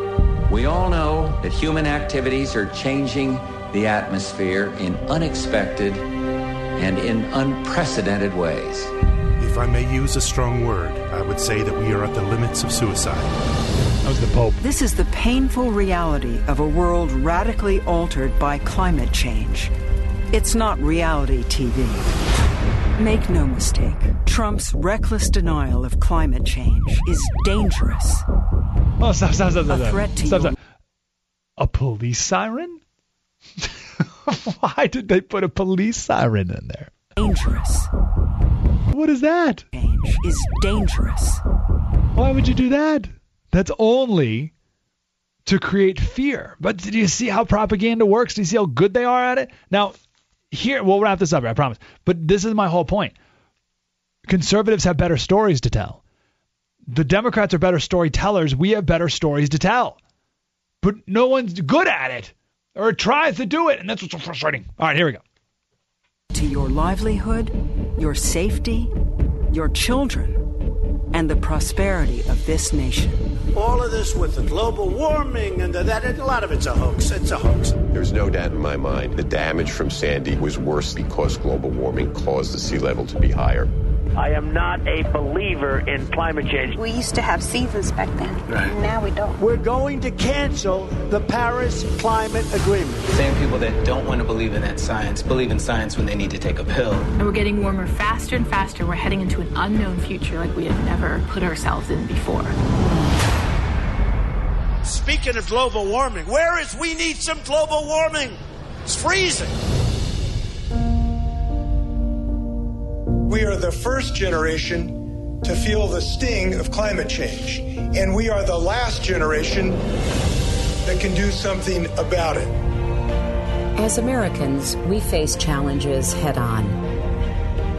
We all know that human activities are changing the atmosphere in unexpected and in unprecedented ways. If I may use a strong word, I would say that we are at the limits of suicide. That was the Pope. This is the painful reality of a world radically altered by climate change. It's not reality TV. Make no mistake, Trump's reckless denial of climate change is dangerous. Oh, stop, stop, stop, stop. A threat to stop, stop. A police siren? <laughs> Why did they put a police siren in there? Dangerous. What is that? Change is dangerous. Why would you do that? That's only to create fear. But do you see how propaganda works? Do you see how good they are at it? Now, here, we'll wrap this up, I promise. But this is my whole point. Conservatives have better stories to tell. The Democrats are better storytellers. We have better stories to tell. But no one's good at it or tries to do it. And that's what's so frustrating. All right, here we go. To your livelihood, your safety, your children, and the prosperity of this nation. All of this with the global warming and the, that, a lot of it's a hoax. It's a hoax. There's no doubt in my mind the damage from Sandy was worse because global warming caused the sea level to be higher. I am not a believer in climate change. We used to have seasons back then. Right. Now we don't. We're going to cancel the Paris Climate Agreement. Same people that don't want to believe in that science believe in science when they need to take a pill. And we're getting warmer faster and faster. We're heading into an unknown future like we have never put ourselves in before. Speaking of global warming, where is we need some global warming? It's freezing. We are the first generation to feel the sting of climate change, and we are the last generation that can do something about it. As Americans, we face challenges head on.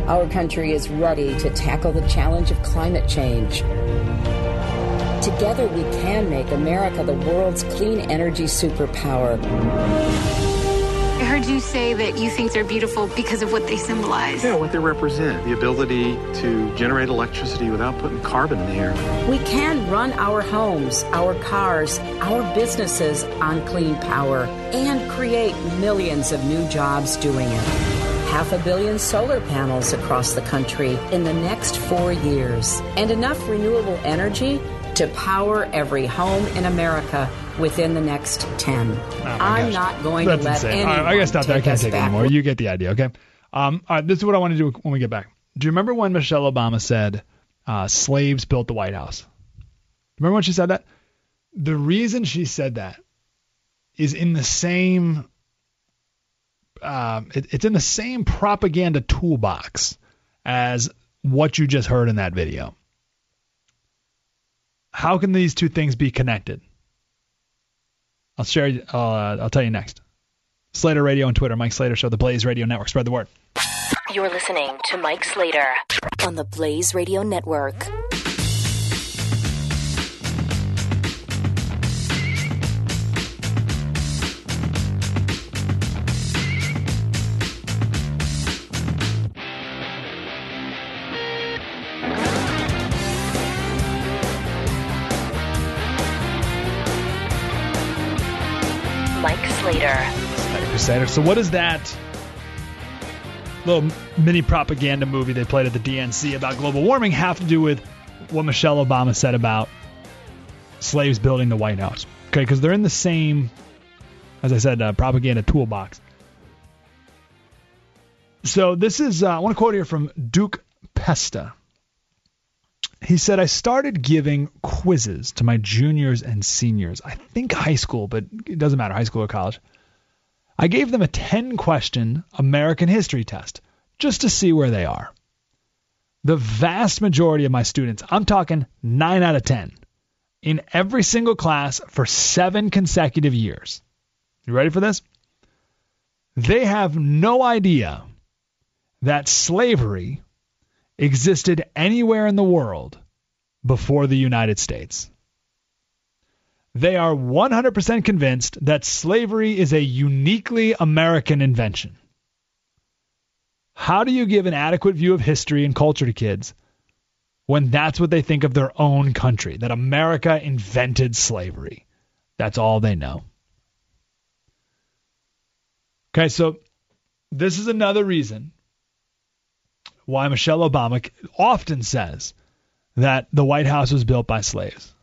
Our country is ready to tackle the challenge of climate change. Together, we can make America the world's clean energy superpower. I heard you say that you think they're beautiful because of what they symbolize. Yeah, what they represent. The ability to generate electricity without putting carbon in the air. We can run our homes, our cars, our businesses on clean power and create millions of new jobs doing it. Half a billion solar panels across the country in the next four years, and enough renewable energy to power every home in America within the next 10. Oh I'm not going That's to let insane. anyone right, I gotta stop that. I can't take it anymore. You get the idea, okay? Um, all right, this is what I want to do when we get back. Do you remember when Michelle Obama said uh, slaves built the White House? Remember when she said that? The reason she said that is in the same uh, it, it's in the same propaganda toolbox as what you just heard in that video. How can these two things be connected? I'll share. Uh, I'll tell you next. Slater Radio and Twitter. Mike Slater Show. The Blaze Radio Network. Spread the word. You're listening to Mike Slater on the Blaze Radio Network. Crusader. So, what is that little mini propaganda movie they played at the DNC about global warming have to do with what Michelle Obama said about slaves building the White House? Okay, because they're in the same, as I said, uh, propaganda toolbox. So, this is, uh, I want to quote here from Duke Pesta. He said, I started giving quizzes to my juniors and seniors. I think high school, but it doesn't matter, high school or college. I gave them a 10 question American history test just to see where they are. The vast majority of my students, I'm talking 9 out of 10, in every single class for seven consecutive years. You ready for this? They have no idea that slavery existed anywhere in the world before the United States. They are 100% convinced that slavery is a uniquely American invention. How do you give an adequate view of history and culture to kids when that's what they think of their own country, that America invented slavery? That's all they know. Okay, so this is another reason why Michelle Obama often says that the White House was built by slaves.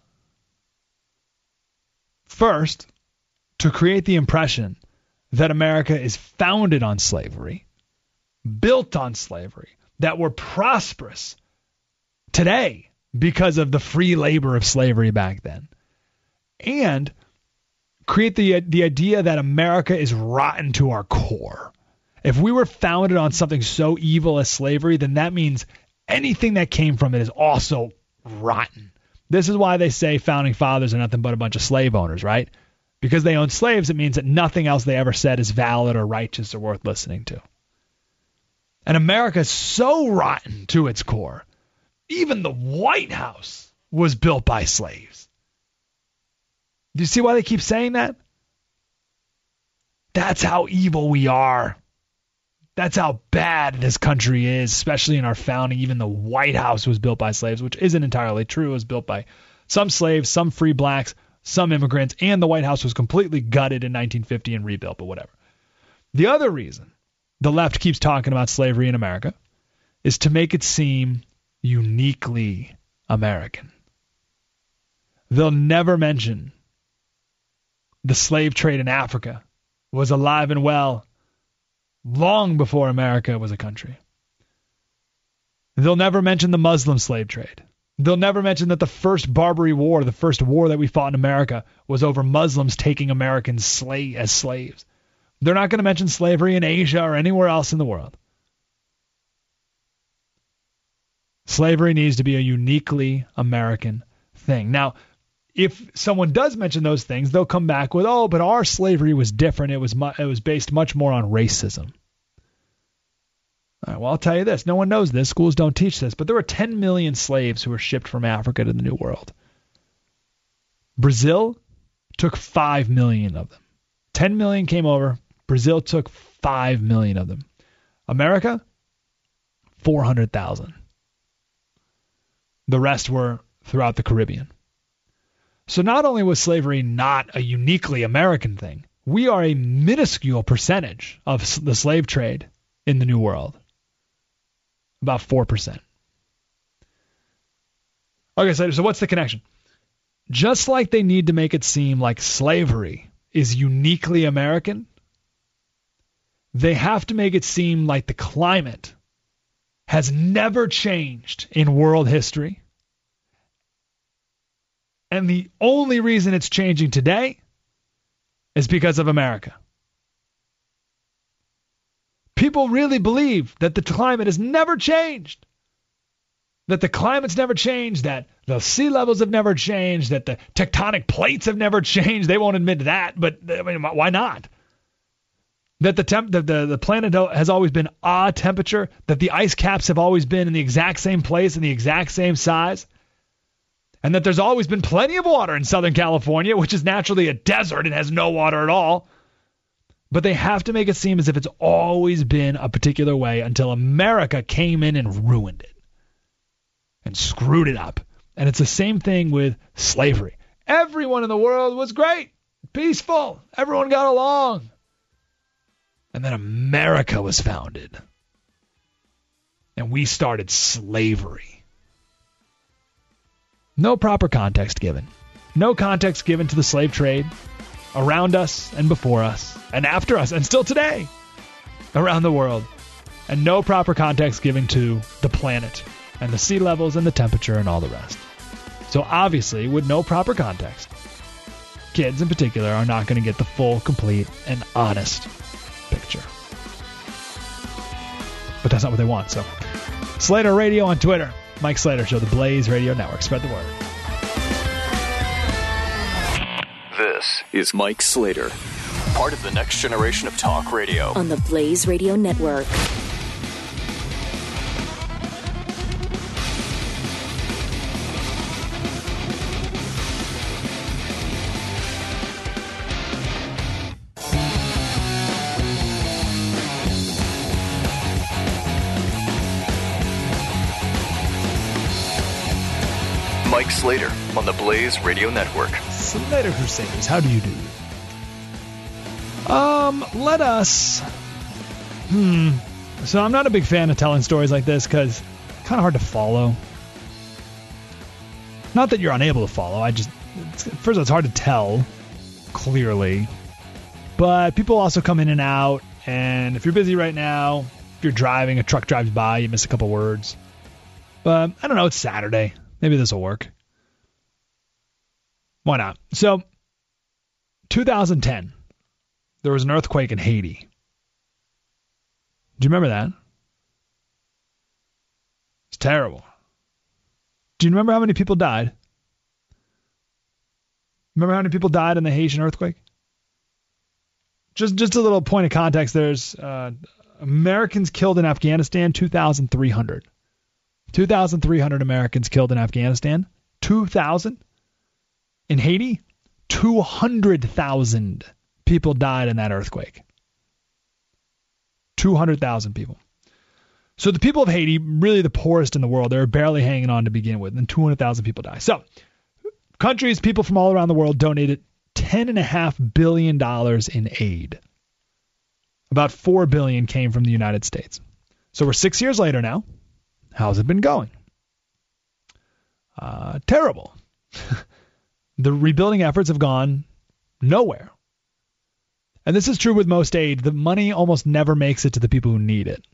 First, to create the impression that America is founded on slavery, built on slavery, that we're prosperous today because of the free labor of slavery back then. And create the the idea that America is rotten to our core. If we were founded on something so evil as slavery, then that means anything that came from it is also rotten. This is why they say founding fathers are nothing but a bunch of slave owners, right? Because they own slaves, it means that nothing else they ever said is valid or righteous or worth listening to. And America is so rotten to its core. Even the White House was built by slaves. Do you see why they keep saying that? That's how evil we are. That's how bad this country is, especially in our founding. Even the White House was built by slaves, which isn't entirely true. It was built by some slaves, some free blacks, some immigrants, and the White House was completely gutted in 1950 and rebuilt, but whatever. The other reason the left keeps talking about slavery in America is to make it seem uniquely American. They'll never mention the slave trade in Africa was alive and well long before America was a country. They'll never mention the Muslim slave trade. They'll never mention that the first Barbary War, the first war that we fought in America, was over Muslims taking Americans slave, as slaves. They're not going to mention slavery in Asia or anywhere else in the world. Slavery needs to be a uniquely American thing. Now, if someone does mention those things, they'll come back with, "Oh, but our slavery was different. It was mu- it was based much more on racism." All right, well, I'll tell you this: no one knows this. Schools don't teach this, but there were 10 million slaves who were shipped from Africa to the New World. Brazil took 5 million of them. 10 million came over. Brazil took 5 million of them. America, 400,000. The rest were throughout the Caribbean. So not only was slavery not a uniquely American thing, we are a minuscule percentage of the slave trade in the New World. About 4%. Okay, so, so what's the connection? Just like they need to make it seem like slavery is uniquely American, they have to make it seem like the climate has never changed in world history. And the only reason it's changing today is because of America. People really believe that the climate has never changed. That the climate's never changed, that the sea levels have never changed, that the tectonic plates have never changed. They won't admit that, but I mean, why not? That the, temp, the, the, the planet has always been a temperature, that the ice caps have always been in the exact same place and the exact same size, and that there's always been plenty of water in Southern California, which is naturally a desert and has no water at all. But they have to make it seem as if it's always been a particular way until America came in and ruined it and screwed it up. And it's the same thing with slavery. Everyone in the world was great, peaceful, everyone got along. And then America was founded. And we started slavery. No proper context given. No context given to the slave trade around us and before us and after us and still today around the world. And no proper context given to the planet and the sea levels and the temperature and all the rest. So, obviously, with no proper context, kids in particular are not going to get the full, complete, and honest picture. But that's not what they want. So, Slater Radio on Twitter. Mike Slater Show, the Blaze Radio Network. Spread the word. This is Mike Slater, part of the next generation of talk radio on the Blaze Radio Network. Mike Slater on the Blaze Radio Network. Slater Crusaders, how do you do? Um, let us. Hmm. So I'm not a big fan of telling stories like this because kind of hard to follow. Not that you're unable to follow. I just first of all, it's hard to tell clearly, but people also come in and out. And if you're busy right now, if you're driving, a truck drives by, you miss a couple words. But I don't know. It's Saturday. Maybe this will work. Why not? So, 2010, there was an earthquake in Haiti. Do you remember that? It's terrible. Do you remember how many people died? Remember how many people died in the Haitian earthquake? Just just a little point of context. There's uh, Americans killed in Afghanistan, 2,300. 2,300 Americans killed in Afghanistan. 2,000 in Haiti. 200,000 people died in that earthquake. 200,000 people. So the people of Haiti, really the poorest in the world, they're barely hanging on to begin with, and 200,000 people die. So countries, people from all around the world donated $10.5 billion in aid. About 4 billion came from the United States. So we're six years later now. How's it been going? Uh, terrible. <laughs> the rebuilding efforts have gone nowhere. And this is true with most aid. The money almost never makes it to the people who need it.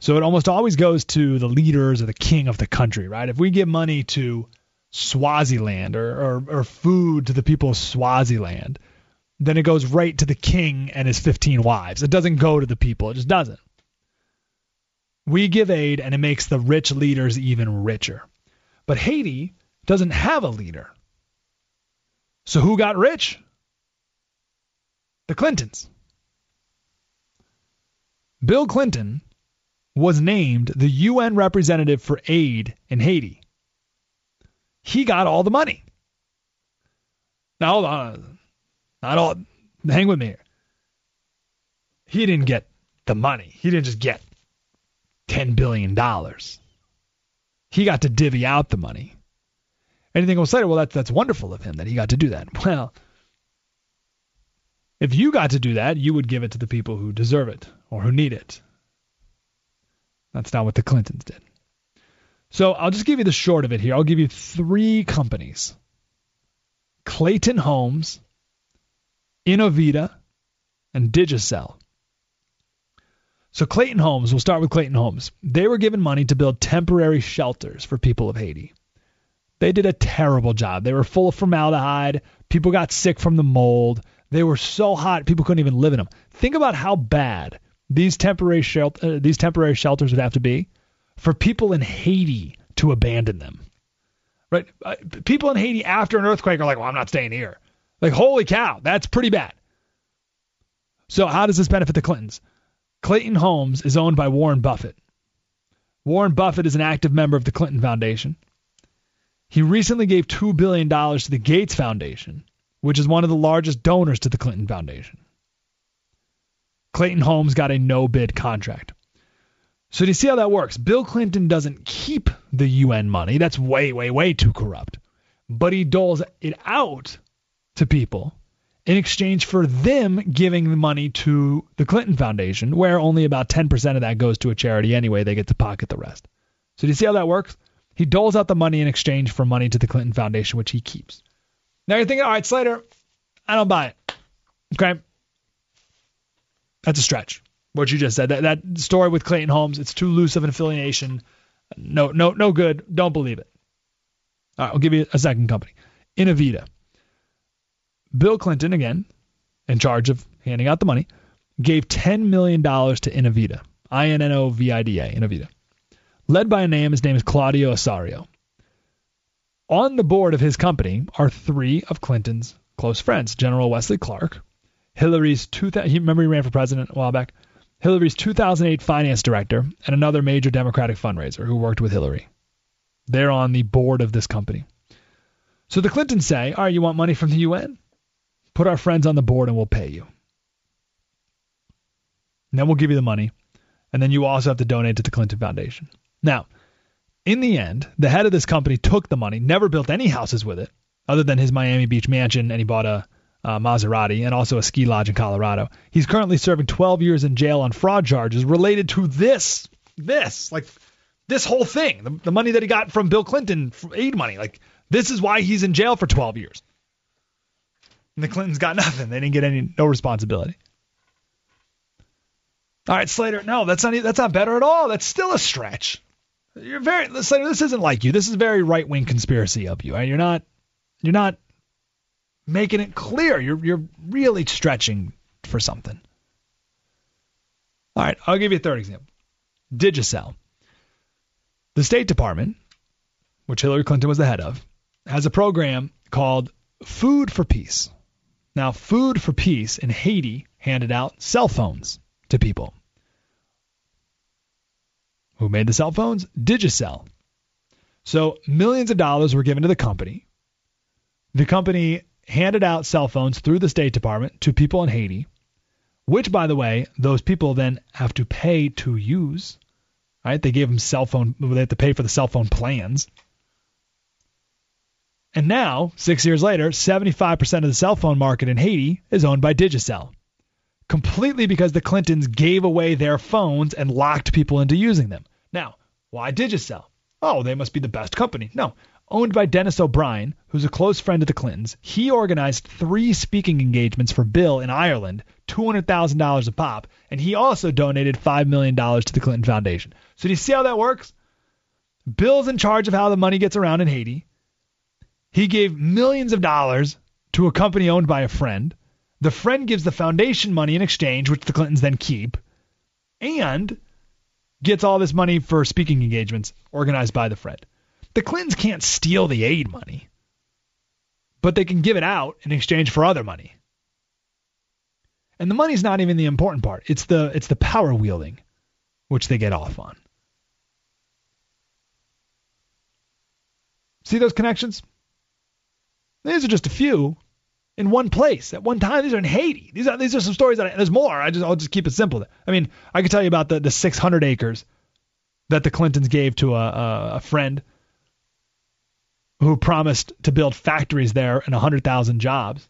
So it almost always goes to the leaders or the king of the country, right? If we give money to Swaziland or, or, or food to the people of Swaziland, then it goes right to the king and his 15 wives. It doesn't go to the people. It just doesn't. We give aid and it makes the rich leaders even richer. But Haiti doesn't have a leader. So who got rich? The Clintons. Bill Clinton was named the UN representative for aid in Haiti. He got all the money. Now, hold on. Not all. Hang with me here. He didn't get the money. He didn't just get $10 billion. He got to divvy out the money. Anything will say, well, that's, that's wonderful of him that he got to do that. <laughs> Well, if you got to do that, you would give it to the people who deserve it or who need it. That's not what the Clintons did. So I'll just give you the short of it here. I'll give you three companies Clayton Homes, InnoVida, and Digicel. So Clayton Homes, we'll start with Clayton Homes. They were given money to build temporary shelters for people of Haiti. They did a terrible job. They were full of formaldehyde. People got sick from the mold. They were so hot people couldn't even live in them. Think about how bad these temporary shelter, uh, these temporary shelters would have to be for people in Haiti to abandon them. Right? Uh, people in Haiti after an earthquake are like, "Well, I'm not staying here." Like, holy cow, that's pretty bad. So, how does this benefit the Clintons? Clayton Homes is owned by Warren Buffett. Warren Buffett is an active member of the Clinton Foundation. He recently gave $2 billion to the Gates Foundation, which is one of the largest donors to the Clinton Foundation. Clayton Homes got a no bid contract. So do you see how that works? Bill Clinton doesn't keep the UN money. That's way, way, way too corrupt. But he doles it out to people in exchange for them giving the money to the Clinton Foundation, where only about 10% of that goes to a charity anyway. They get to pocket the rest. So do you see how that works? He doles out the money in exchange for money to the Clinton Foundation, which he keeps. Now you're thinking, all right, Slater, I don't buy it. Okay. That's a stretch. What you just said. That, that story with Clayton Homes, it's too loose of an affiliation. No, no, no good. Don't believe it. All right, I'll give you a second company. InnoVida. Bill Clinton, again, in charge of handing out the money, gave $10 million to InnoVida. I N N O V I D A, InnoVida. Led by a name, his name is Claudio Osorio. On the board of his company are three of Clinton's close friends General Wesley Clark, Hillary's 2000, remember he ran for president a while back? Hillary's 2008 finance director, and another major Democratic fundraiser who worked with Hillary. They're on the board of this company. So the Clintons say, all right, you want money from the UN? Put our friends on the board and we'll pay you. And then we'll give you the money. And then you also have to donate to the Clinton Foundation. Now, in the end, the head of this company took the money, never built any houses with it, other than his Miami Beach mansion, and he bought a Maserati and also a ski lodge in Colorado. He's currently serving 12 years in jail on fraud charges related to this, this, like this whole thing, the, the money that he got from Bill Clinton, aid money. Like this is why he's in jail for 12 years. And the Clintons got nothing. They didn't get any no responsibility. All right, Slater. No, that's not that's not better at all. That's still a stretch. You're very Slater. This isn't like you. This is very right wing conspiracy of you. You're not you're not making it clear. You're you're really stretching for something. All right, I'll give you a third example. Digicel. The State Department, which Hillary Clinton was the head of, has a program called Food for Peace. Now, Food for Peace in Haiti handed out cell phones to people. Who made the cell phones? Digicel. So millions of dollars were given to the company. The company handed out cell phones through the State Department to people in Haiti, which, by the way, those people then have to pay to use. Right? They gave them cell phone. They have to pay for the cell phone plans. And now, six years later, 75% of the cell phone market in Haiti is owned by Digicel. Completely because the Clintons gave away their phones and locked people into using them. Now, why Digicel? Oh, they must be the best company. No, owned by Dennis O'Brien, who's a close friend of the Clintons. He organized three speaking engagements for Bill in Ireland, $200,000 a pop, and he also donated $5 million to the Clinton Foundation. So do you see how that works? Bill's in charge of how the money gets around in Haiti. He gave millions of dollars to a company owned by a friend. The friend gives the foundation money in exchange, which the Clintons then keep. And gets all this money for speaking engagements organized by the Fred. The Clintons can't steal the aid money, but they can give it out in exchange for other money. And the money's not even the important part. It's the it's the power wielding which they get off on. See those connections? These are just a few in one place at one time. These are in Haiti. These are these are some stories that I, there's more. I just I'll just keep it simple. I mean, I could tell you about the the 600 acres that the Clintons gave to a a, friend who promised to build factories there and 100,000 jobs.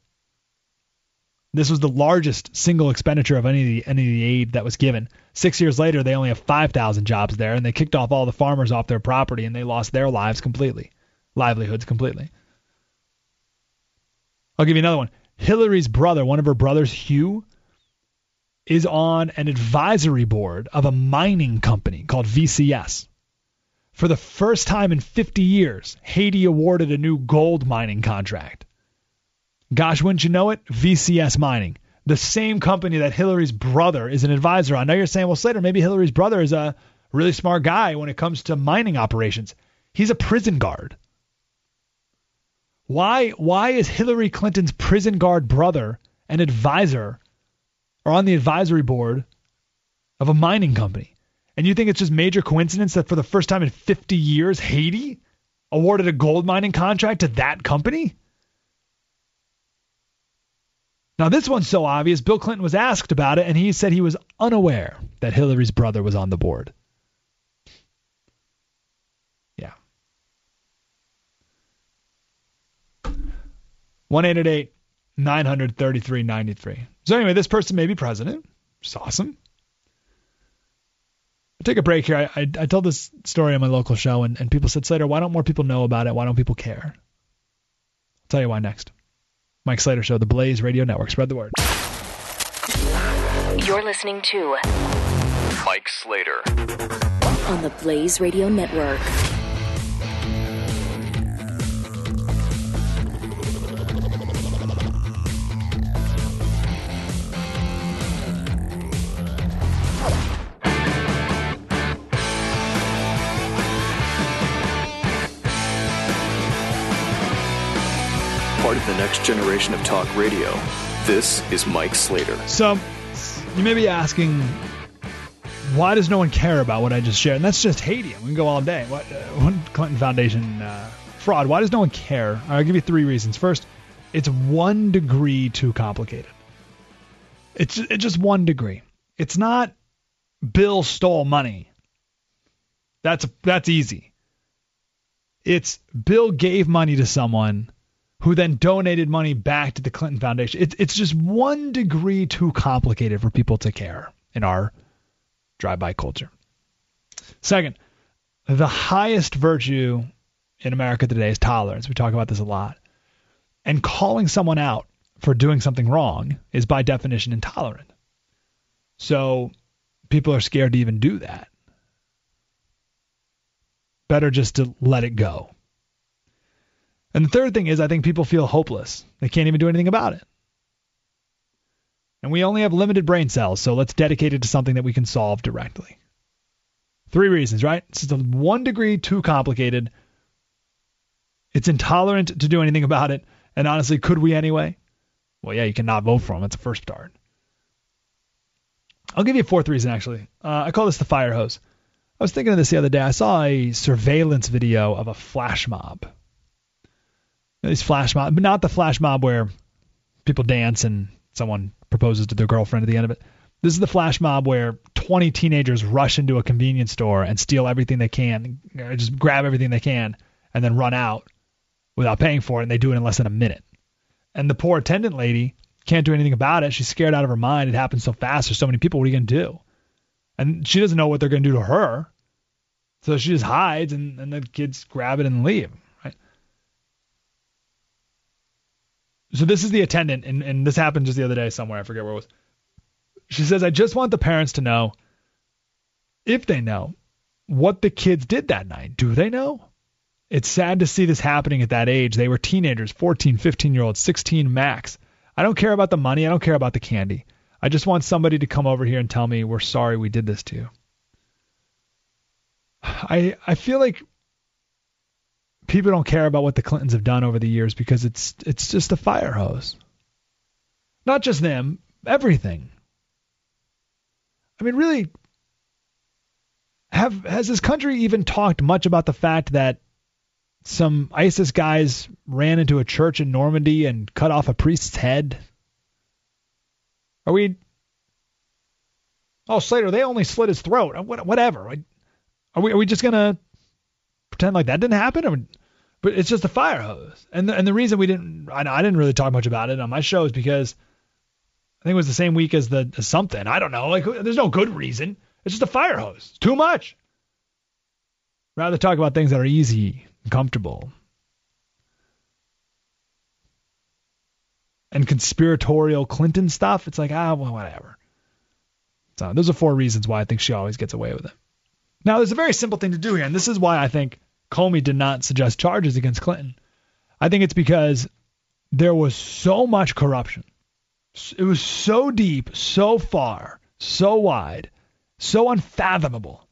This was the largest single expenditure of any of the any of the aid that was given. Six years later, they only have 5,000 jobs there, and they kicked off all the farmers off their property, and they lost their lives completely, livelihoods completely. I'll give you another one. Hillary's brother, one of her brothers, Hugh, is on an advisory board of a mining company called VCS. For the first time in 50 years, Haiti awarded a new gold mining contract. Gosh, wouldn't you know it? VCS Mining, the same company that Hillary's brother is an advisor on. Now you're saying, well, Slater, maybe Hillary's brother is a really smart guy when it comes to mining operations. He's a prison guard. Why why is Hillary Clinton's prison guard brother an advisor or on the advisory board of a mining company? And you think it's just major coincidence that for the first time in 50 years, Haiti awarded a gold mining contract to that company? Now, this one's so obvious, Bill Clinton was asked about it, and he said he was unaware that Hillary's brother was on the board. 1 933 93. So, anyway, this person may be president. It's awesome I take a break here. I, I, I told this story on my local show, and, and people said, Slater, why don't more people know about it? Why don't people care? I'll tell you why next. Mike Slater Show, the Blaze Radio Network. Spread the word. You're listening to Mike Slater on the Blaze Radio Network. Next generation of talk radio. This is Mike Slater. So, you may be asking, why does no one care about what I just shared? And that's just Haiti. We can go all day. What uh, Clinton Foundation uh, fraud? Why does no one care? I'll give you three reasons. First, it's one degree too complicated. It's it's just one degree. It's not Bill stole money. That's that's easy. It's Bill gave money to someone who then donated money back to the Clinton Foundation. It's it's just one degree too complicated for people to care in our drive-by culture. Second, the highest virtue in America today is tolerance. We talk about this a lot. And calling someone out for doing something wrong is by definition intolerant. So people are scared to even do that. Better just to let it go. And the third thing is, I think people feel hopeless. They can't even do anything about it. And we only have limited brain cells, so let's dedicate it to something that we can solve directly. Three reasons, right? It's just one degree too complicated. It's intolerant to do anything about it. And honestly, could we anyway? Well, yeah, you cannot vote for them. That's a first start. I'll give you a fourth reason, actually. Uh, I call this the fire hose. I was thinking of this the other day. I saw a surveillance video of a flash mob these flash mob, but not the flash mob where people dance and someone proposes to their girlfriend at the end of it. This is the flash mob where 20 teenagers rush into a convenience store and steal everything they can, uh, just grab everything they can, and then run out without paying for it, and they do it in less than a minute. And the poor attendant lady can't do anything about it. She's scared out of her mind. It happens so fast. There's so many people. What are you going to do? And she doesn't know what they're going to do to her. So she just hides, and, and the kids grab it and leave. So this is the attendant, and, and this happened just the other day somewhere. I forget where it was. She says, I just want the parents to know, if they know, what the kids did that night. Do they know? It's sad to see this happening at that age. They were teenagers, 14, 15 year olds, 16 max. I don't care about the money. I don't care about the candy. I just want somebody to come over here and tell me we're sorry we did this to you. I I feel like people don't care about what the Clintons have done over the years because it's it's just a fire hose. Not just them, everything. I mean, really, have has this country even talked much about the fact that some ISIS guys ran into a church in Normandy and cut off a priest's head? Are we? Oh, Slater, they only slit his throat. Whatever. Are we? Are we just gonna pretend like that didn't happen? But it's just a fire hose. And the, and the reason we didn't, I, I didn't really talk much about it on my show is because I think it was the same week as the as something. I don't know. Like, there's no good reason. It's just a fire hose. It's too much. Rather talk about things that are easy and comfortable. And conspiratorial Clinton stuff, it's like, ah, well, whatever. So those are four reasons why I think she always gets away with it. Now, there's a very simple thing to do here, and this is why I think Comey did not suggest charges against Clinton. I think it's because there was so much corruption. It was so deep, so far, so wide, so unfathomable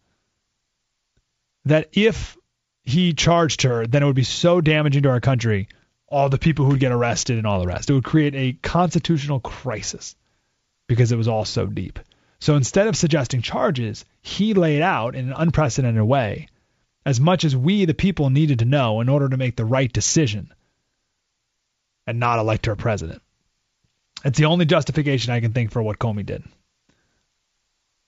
that if he charged her, then it would be so damaging to our country, all the people who would get arrested and all the rest. It would create a constitutional crisis because it was all so deep. So instead of suggesting charges, he laid out in an unprecedented way as much as we, the people, needed to know in order to make the right decision and not elect her president. It's the only justification I can think for what Comey did.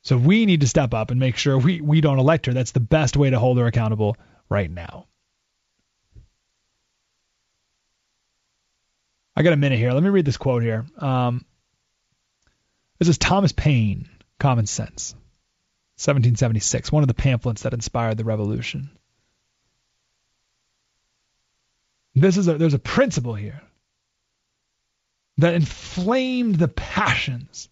So we need to step up and make sure we, we don't elect her. That's the best way to hold her accountable right now. I got a minute here. Let me read this quote here. Um, this is Thomas Paine Common Sense, 1776, one of the pamphlets that inspired the revolution. This is a, there's a principle here that inflamed the passions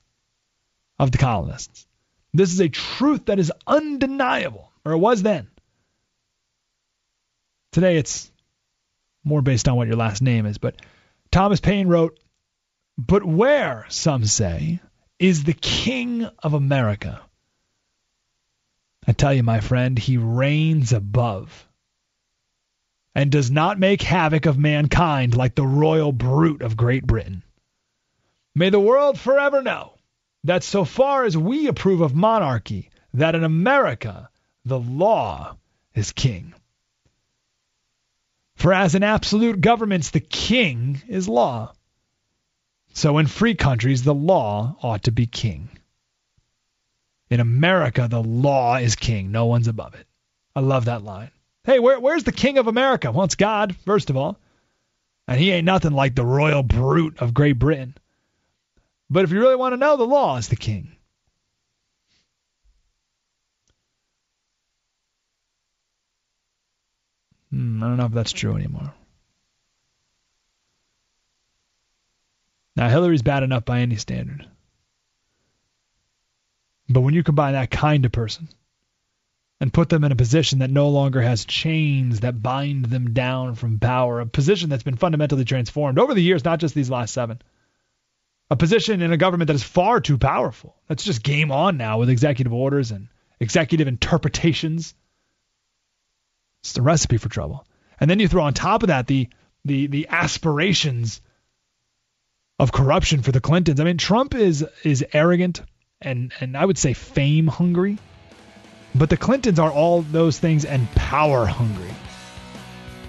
of the colonists. This is a truth that is undeniable, or it was then. Today it's more based on what your last name is, but Thomas Paine wrote, But where, some say, is the King of America. I tell you, my friend, he reigns above and does not make havoc of mankind like the royal brute of Great Britain. May the world forever know that so far as we approve of monarchy, that in America the law is king. For as in absolute governments the king is law, so in free countries, the law ought to be king. In America, the law is king. No one's above it. I love that line. Hey, where, where's the king of America? Well, it's God, first of all. And he ain't nothing like the royal brute of Great Britain. But if you really want to know, the law is the king. Hmm, I don't know if that's true anymore. Now, Hillary's bad enough by any standard. But when you combine that kind of person and put them in a position that no longer has chains that bind them down from power, a position that's been fundamentally transformed over the years, not just these last seven, a position in a government that is far too powerful. That's just game on now with executive orders and executive interpretations. It's the recipe for trouble. And then you throw on top of that the the the aspirations of corruption for the Clintons. I mean, Trump is is arrogant and and I would say fame hungry, but the Clintons are all those things and power hungry.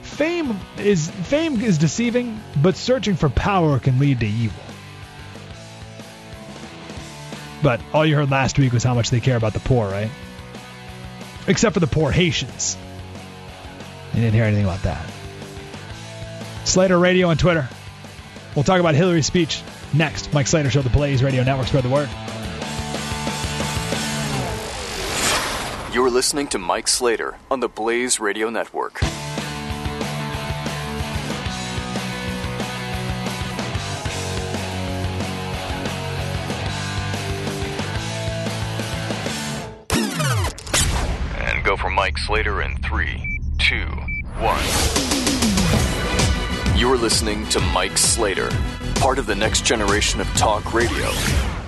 Fame is fame is deceiving, but searching for power can lead to evil. But all you heard last week was how much they care about the poor, right? Except for the poor Haitians. You didn't hear anything about that. Slater Radio on Twitter. We'll talk about Hillary's speech next. Mike Slater Show, the Blaze Radio Network. Spread the word. You're listening to Mike Slater on the Blaze Radio Network. And go for Mike Slater in three, two, one. You're listening to Mike Slater, part of the next generation of talk radio,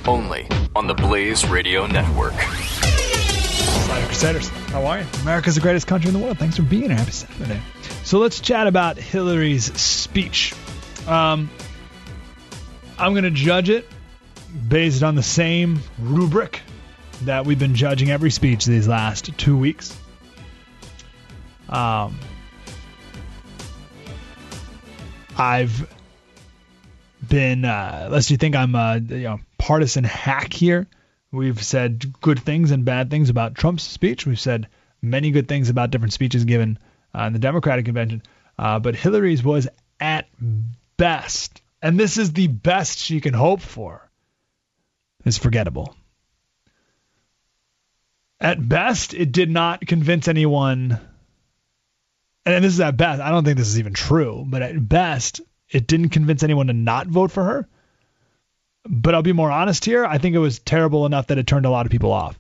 only on the Blaze Radio Network. Slider Crusaders. How are you? America's the greatest country in the world. Thanks for being here. Happy Saturday. So let's chat about Hillary's speech. Um, I'm going to judge it based on the same rubric that we've been judging every speech these last two weeks. Um, I've been, uh, lest you think I'm a you know, partisan hack here. We've said good things and bad things about Trump's speech. We've said many good things about different speeches given uh, in the Democratic convention. Uh, but Hillary's was at best, and this is the best she can hope for, is forgettable. At best, it did not convince anyone, and this is at best, I don't think this is even true, but at best, it didn't convince anyone to not vote for her. But I'll be more honest here. I think it was terrible enough that it turned a lot of people off.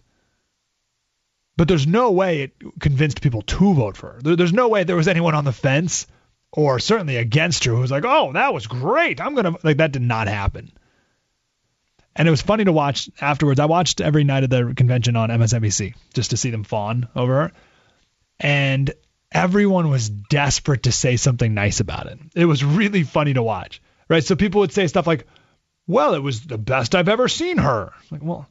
But there's no way it convinced people to vote for her. There, there's no way there was anyone on the fence or certainly against her who was like, oh, that was great. I'm going to, like, that did not happen. And it was funny to watch afterwards. I watched every night of the convention on MSNBC just to see them fawn over her. And everyone was desperate to say something nice about it. It was really funny to watch, right? So people would say stuff like, well, it was the best I've ever seen her. Like, well,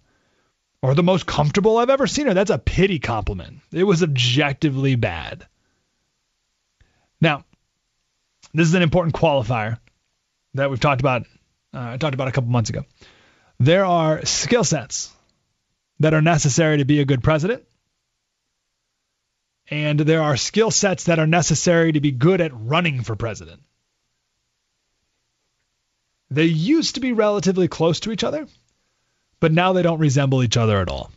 or the most comfortable I've ever seen her. That's a pity compliment. It was objectively bad. Now, this is an important qualifier that we've talked about. Uh, I talked about a couple months ago. There are skill sets that are necessary to be a good president, and there are skill sets that are necessary to be good at running for president. They used to be relatively close to each other, but now they don't resemble each other at all.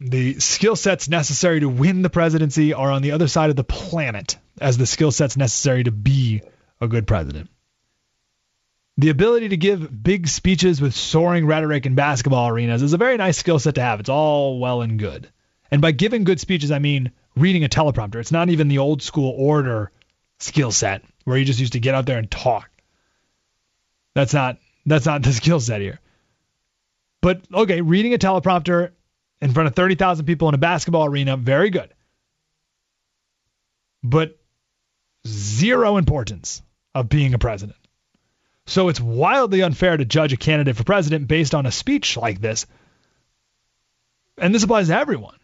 The skill sets necessary to win the presidency are on the other side of the planet as the skill sets necessary to be a good president. The ability to give big speeches with soaring rhetoric in basketball arenas is a very nice skill set to have. It's all well and good. And by giving good speeches, I mean reading a teleprompter. It's not even the old school order skill set where you just used to get out there and talk. That's not that's not the <laughs> skill set here. But okay, reading a teleprompter in front of 30,000 people in a basketball arena, very good. But zero importance of being a president. So it's wildly unfair to judge a candidate for president based on a speech like this. And this applies to everyone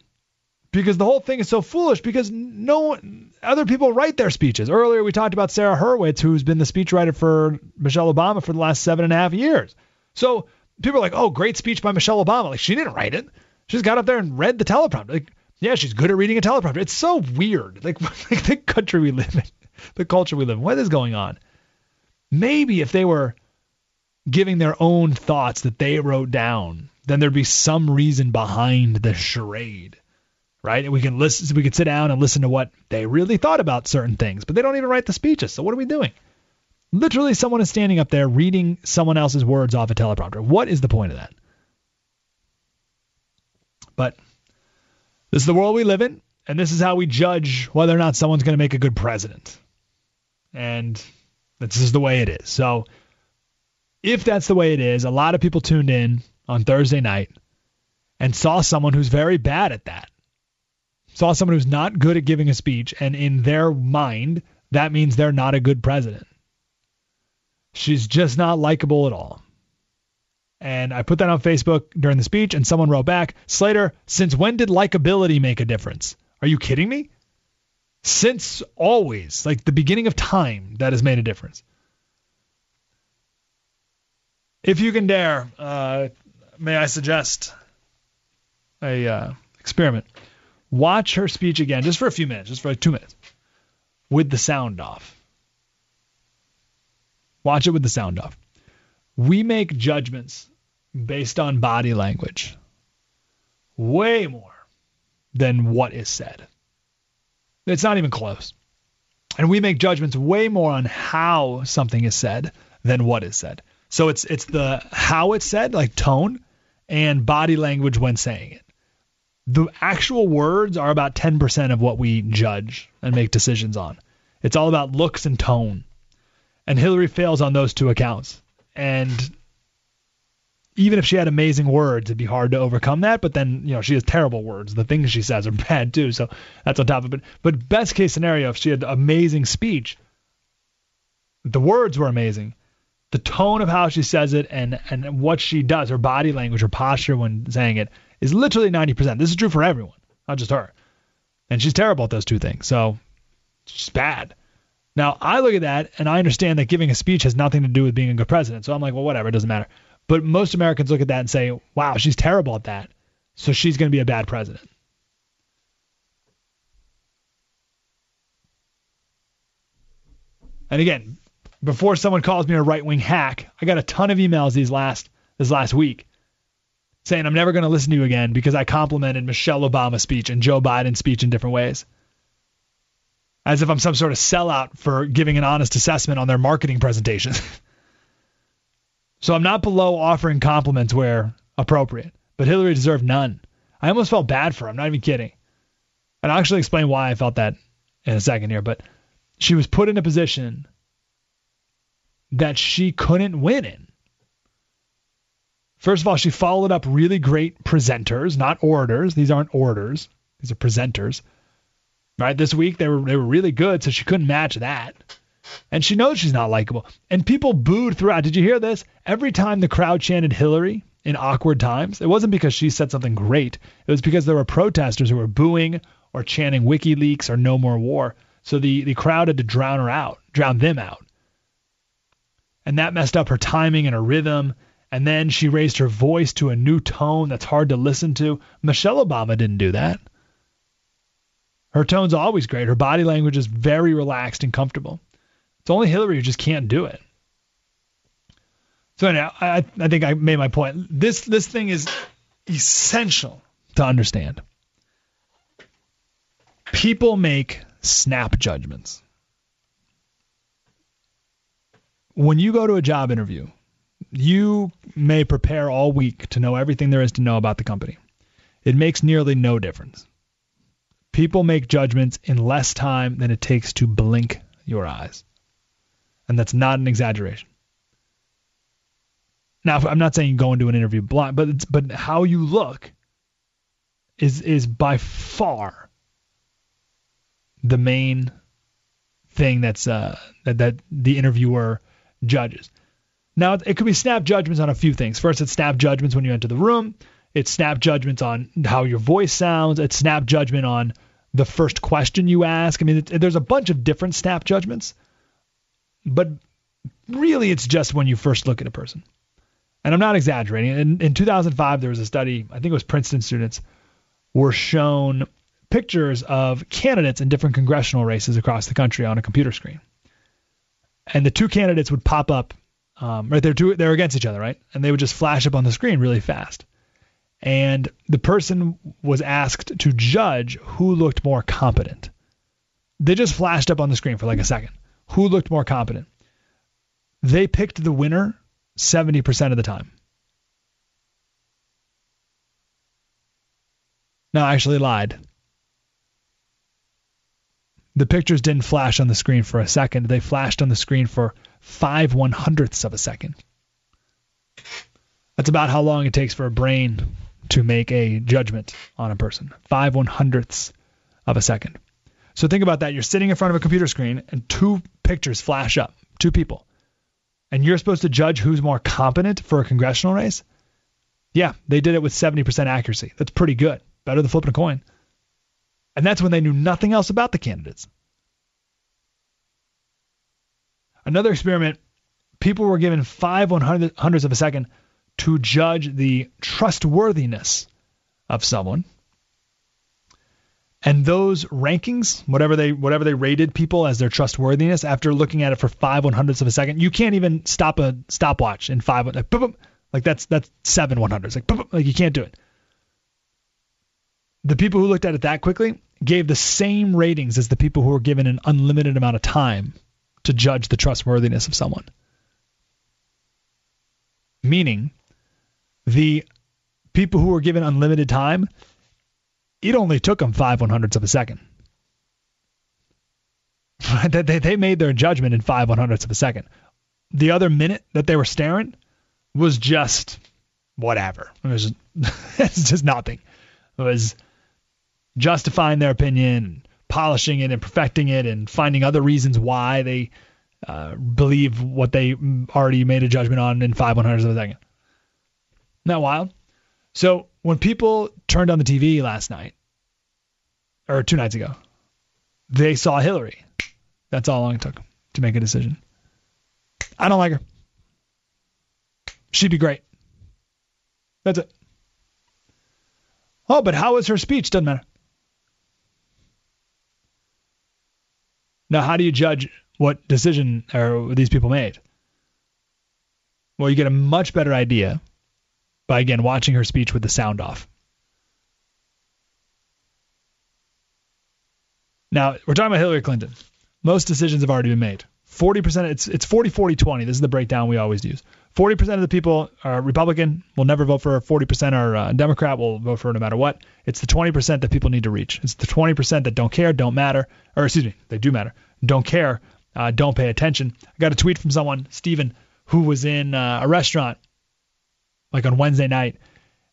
because the whole thing is so foolish because no other people write their speeches. Earlier we talked about Sarah Hurwitz, who's been the speechwriter for Michelle Obama for the last seven and a half years. So people are like, "Oh, great speech by Michelle Obama." Like she didn't write it; she just got up there and read the teleprompter. Like, yeah, she's good at reading a teleprompter. It's so weird. <laughs> Like, like the country we live in, <laughs> the culture we live in. What is going on? Maybe if they were giving their own thoughts that they wrote down, then there'd be some reason behind the charade right? And we can listen, we can sit down and listen to what they really thought about certain things, but they don't even write the speeches. So what are we doing? Literally, someone is standing up there reading someone else's words off a teleprompter. What is the point of that? But this is the world we live in, and this is how we judge whether or not someone's going to make a good president. And this is the way it is. So if that's the way it is, a lot of people tuned in on Thursday night and saw someone who's very bad at that saw someone who's not good at giving a speech, and in their mind, that means they're not a good president. She's just not likable at all. And I put that on Facebook during the speech, and someone wrote back, Slater, since when did likability make a difference? Are you kidding me? Since always, like the beginning of time, that has made a difference. If you can dare, uh, may I suggest a uh, experiment? Watch her speech again, just for a few minutes, just for like two minutes, with the sound off. Watch it with the sound off. We make judgments based on body language way more than what is said. It's not even close. And we make judgments way more on how something is said than what is said. So it's it's the how it's said, like tone, and body language when saying it the actual words are about 10% of what we judge and make decisions on. It's all about looks and tone. And Hillary fails on those two accounts. And even if she had amazing words, it'd be hard to overcome that. But then, you know, she has terrible words. The things she says are <laughs> bad too. So that's on top of it. But best case scenario, if she had amazing speech, the words were amazing. The tone of how she says it and and what she does, her body language, her posture when saying it, is literally 90%. This is true for everyone, not just her. And she's terrible at those two things. So she's bad. Now, I look at that and I understand that giving a speech has nothing to do with being a good president. So I'm like, well, whatever, it doesn't matter. But most Americans look at that and say, wow, she's terrible at that. So she's going to be a bad president. And again, before someone calls me a right wing hack, I got a ton of emails these last this last week saying I'm never going to listen to you again because I complimented Michelle Obama's speech and Joe Biden's speech in different ways. As if I'm some sort of sellout for giving an honest assessment on their marketing presentations. <laughs> So I'm not below offering compliments where appropriate, but Hillary deserved none. I almost felt bad for her. I'm not even kidding. And I'll actually explain why I felt that in a second here. But she was put in a position that she couldn't win in. First of all, she followed up really great presenters, not orators. These aren't orators. These are presenters. Right? This week they were they were really good, so she couldn't match that and she knows she's not likable. And people booed throughout. Did you hear this? Every time the crowd chanted Hillary in awkward times, it wasn't because she said something great. It was because there were protesters who were booing or chanting WikiLeaks or No More War. So the, the crowd had to drown her out, drown them out. And that messed up her timing and her rhythm. And then she raised her voice to a new tone that's hard to listen to. Michelle Obama didn't do that. Her tone's always great. Her body language is very relaxed and comfortable. It's only Hillary who just can't do it. So anyhow, I, I think I made my point. This this thing is essential to understand. People make snap judgments. When you go to a job interview, you may prepare all week to know everything there is to know about the company. It makes nearly no difference. People make judgments in less time than it takes to blink your eyes and that's not an exaggeration. Now, I'm not saying go into an interview blind, but but how you look is is by far the main thing that's uh, that that the interviewer judges. Now, it could be snap judgments on a few things. First, it's snap judgments when you enter the room. It's snap judgments on how your voice sounds. It's snap judgment on the first question you ask. I mean, it, there's a bunch of different snap judgments but really it's just when you first look at a person. And I'm not exaggerating. In, in 2005, there was a study, I think it was Princeton students, were shown pictures of candidates in different congressional races across the country on a computer screen. And the two candidates would pop up, um, right? They're, two, they're against each other, right? And they would just flash up on the screen really fast. And the person was asked to judge who looked more competent. They just flashed up on the screen for like a second who looked more competent. They picked the winner 70% of the time. No, I actually lied. The pictures didn't flash on the screen for a second. They flashed on the screen for five one hundredths of a second. That's about how long it takes for a brain to make a judgment on a person. Five one hundredths of a second. So think about that. You're sitting in front of a computer screen and two pictures flash up, two people. And you're supposed to judge who's more competent for a congressional race? Yeah, they did it with 70% accuracy. That's pretty good. Better than flipping a coin. And that's when they knew nothing else about the candidates. Another experiment, people were given five one hundredths of a second to judge the trustworthiness of someone. And those rankings, whatever they whatever they rated people as their trustworthiness, after looking at it for five one hundredths of a second, you can't even stop a stopwatch in five like, boop, boop, like that's that's seven one hundredths like like you can't do it. The people who looked at it that quickly gave the same ratings as the people who were given an unlimited amount of time to judge the trustworthiness of someone. Meaning, the people who were given unlimited time it only took them five one hundredths of a second. <laughs> they, they made their judgment in five one hundredths of a second. The other minute that they were staring was just whatever. It was <laughs> just, it's just nothing. It was justifying their opinion, polishing it, and perfecting it, and finding other reasons why they uh, believe what they already made a judgment on in five one hundredths of a second. Isn't wild? So when people turned on the TV last night, or two nights ago, they saw Hillary. That's all long it took to make a decision. I don't like her. She'd be great. That's it. Oh, but how was her speech? Doesn't matter. Now, how do you judge what decision are these people made? Well, you get a much better idea by again watching her speech with the sound off. Now, we're talking about Hillary Clinton. Most decisions have already been made. 40% it's it's 40 40 20. This is the breakdown we always use. 40% of the people are Republican, will never vote for 40% are uh, Democrat, will vote for no matter what. It's the 20% that people need to reach. It's the 20% that don't care, don't matter, or excuse me, they do matter, don't care, uh, don't pay attention. I got a tweet from someone, Stephen, who was in uh, a restaurant like on Wednesday night,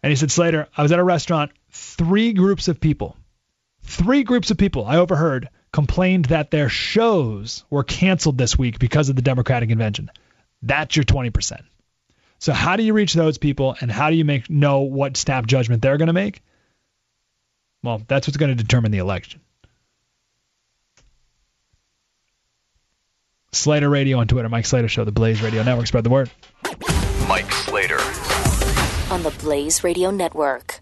and he said, Slater, I was at a restaurant, three groups of people, three groups of people I overheard complained that their shows were canceled this week because of the Democratic convention. That's your 20%. So how do you reach those people and how do you make know what snap judgment they're going to make? Well, that's what's going to determine the election. Slater Radio on Twitter, Mike Slater Show, the Blaze Radio Network. Spread the word. Mike Slater on the Blaze Radio Network.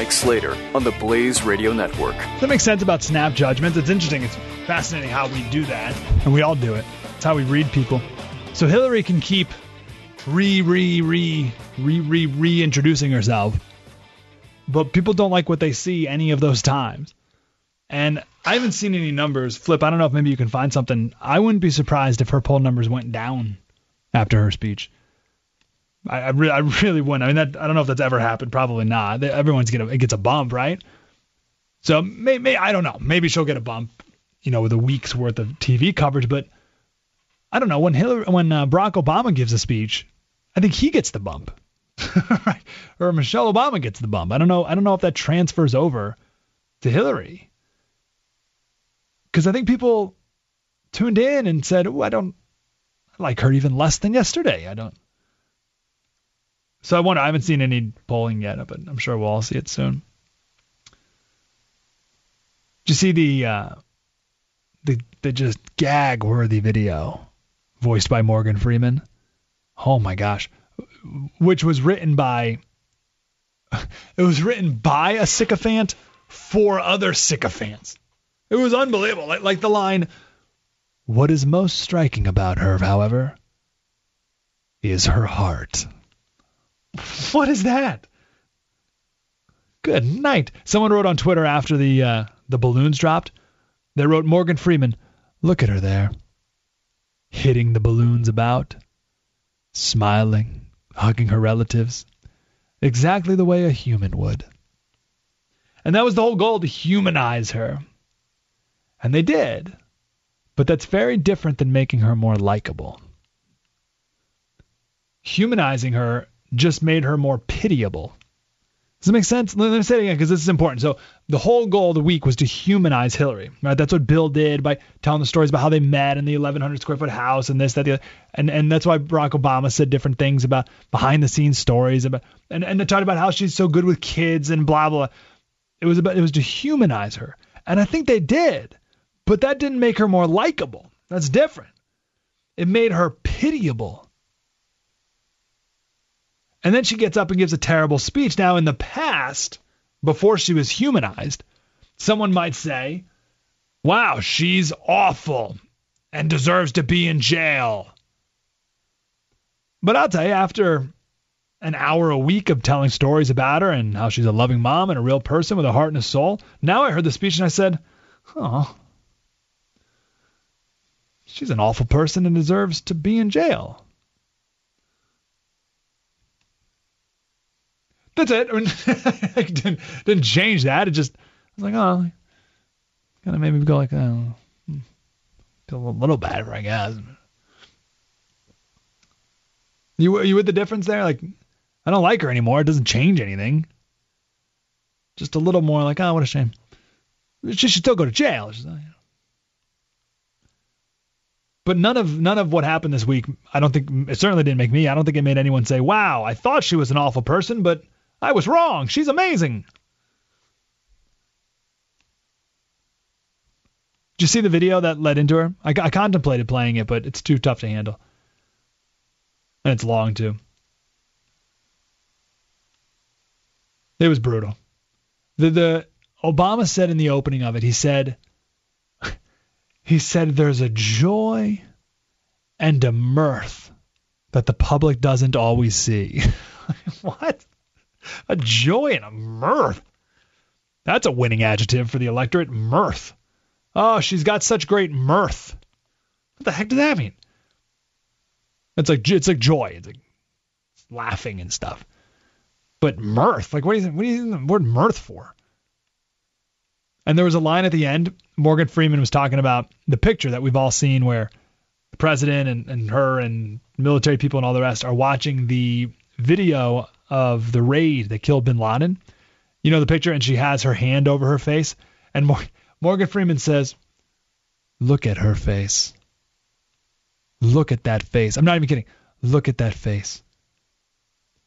Mike Slater on the Blaze Radio Network. That makes sense about snap judgments. It's interesting. It's fascinating how we do that, and we all do it. It's how we read people. So Hillary can keep re, re, re, re, re, reintroducing herself, but people don't like what they see any of those times. And I haven't seen any numbers. Flip, I don't know if maybe you can find something. I wouldn't be surprised if her poll numbers went down after her speech. I, I, re- I really wouldn't. I mean, that I don't know if that's ever happened. Probably not. Everyone's get a, it gets a bump, right? So maybe I don't know. Maybe she'll get a bump, you know, with a week's worth of TV coverage. But I don't know when Hillary, when uh, Barack Obama gives a speech, I think he gets the bump, right? <laughs> Or Michelle Obama gets the bump. I don't know. I don't know if that transfers over to Hillary, because I think people tuned in and said, "Oh, I don't like her even less than yesterday." I don't. So I wonder. I haven't seen any polling yet, but I'm sure we'll all see it soon. Did you see the uh, the the just gag worthy video voiced by Morgan Freeman? Oh my gosh, which was written by <laughs> it was written by a sycophant for other sycophants. It was unbelievable. Like, like the line, "What is most striking about her, however, is her heart." <laughs> What is that? Good night. Someone wrote on Twitter after the uh, the balloons dropped. They wrote Morgan Freeman. Look at her there, hitting the balloons about, smiling, hugging her relatives, exactly the way a human would. And that was the whole goal to humanize her. And they did. But that's very different than making her more likable. Humanizing her just made her more pitiable. Does that make sense? Let me say it again because this is important. So the whole goal of the week was to humanize Hillary, right? That's what Bill did by telling the stories about how they met in the 1,100 square foot house and this, that, the other. And and that's why Barack Obama said different things about behind the scenes stories about and and talked about how she's so good with kids and blah blah. It was about it was to humanize her, and I think they did, but that didn't make her more likable. That's different. It made her pitiable. And then she gets up and gives a terrible speech. Now, in the past, before she was humanized, someone might say, wow, she's awful and deserves to be in jail. But I'll tell you, after an hour a week of telling stories about her and how she's a loving mom and a real person with a heart and a soul, now I heard the speech and I said, oh, she's an awful person and deserves to be in jail. That's it. I mean, I didn't, didn't change that. It just, I was like, oh, kind of made me go like, oh, feel a little bad I guess. You you with the difference there? Like, I don't like her anymore. It doesn't change anything. Just a little more like, oh, what a shame. She should still go to jail. But none of none of what happened this week, I don't think it certainly didn't make me. I don't think it made anyone say, "Wow, I thought she was an awful person, but I was wrong. She's amazing." Did you see the video that led into her? I, I contemplated playing it, but it's too tough to handle, and it's long too. It was brutal. The the Obama said in the opening of it, he said <laughs> he said there's a joy and a mirth that the public doesn't always see. <laughs> what? A joy and a mirth. That's a winning adjective for the electorate. Mirth. Oh, she's got such great mirth. What the heck does that mean? It's like it's like joy. It's like laughing and stuff. But mirth, like what do you what do you use the word mirth for? And there was a line at the end. Morgan Freeman was talking about the picture that we've all seen where the president and, and her and military people and all the rest are watching the video of the raid that killed bin Laden. You know the picture, and she has her hand over her face. And Mor- Morgan Freeman says, Look at her face. Look at that face. I'm not even kidding. Look at that face.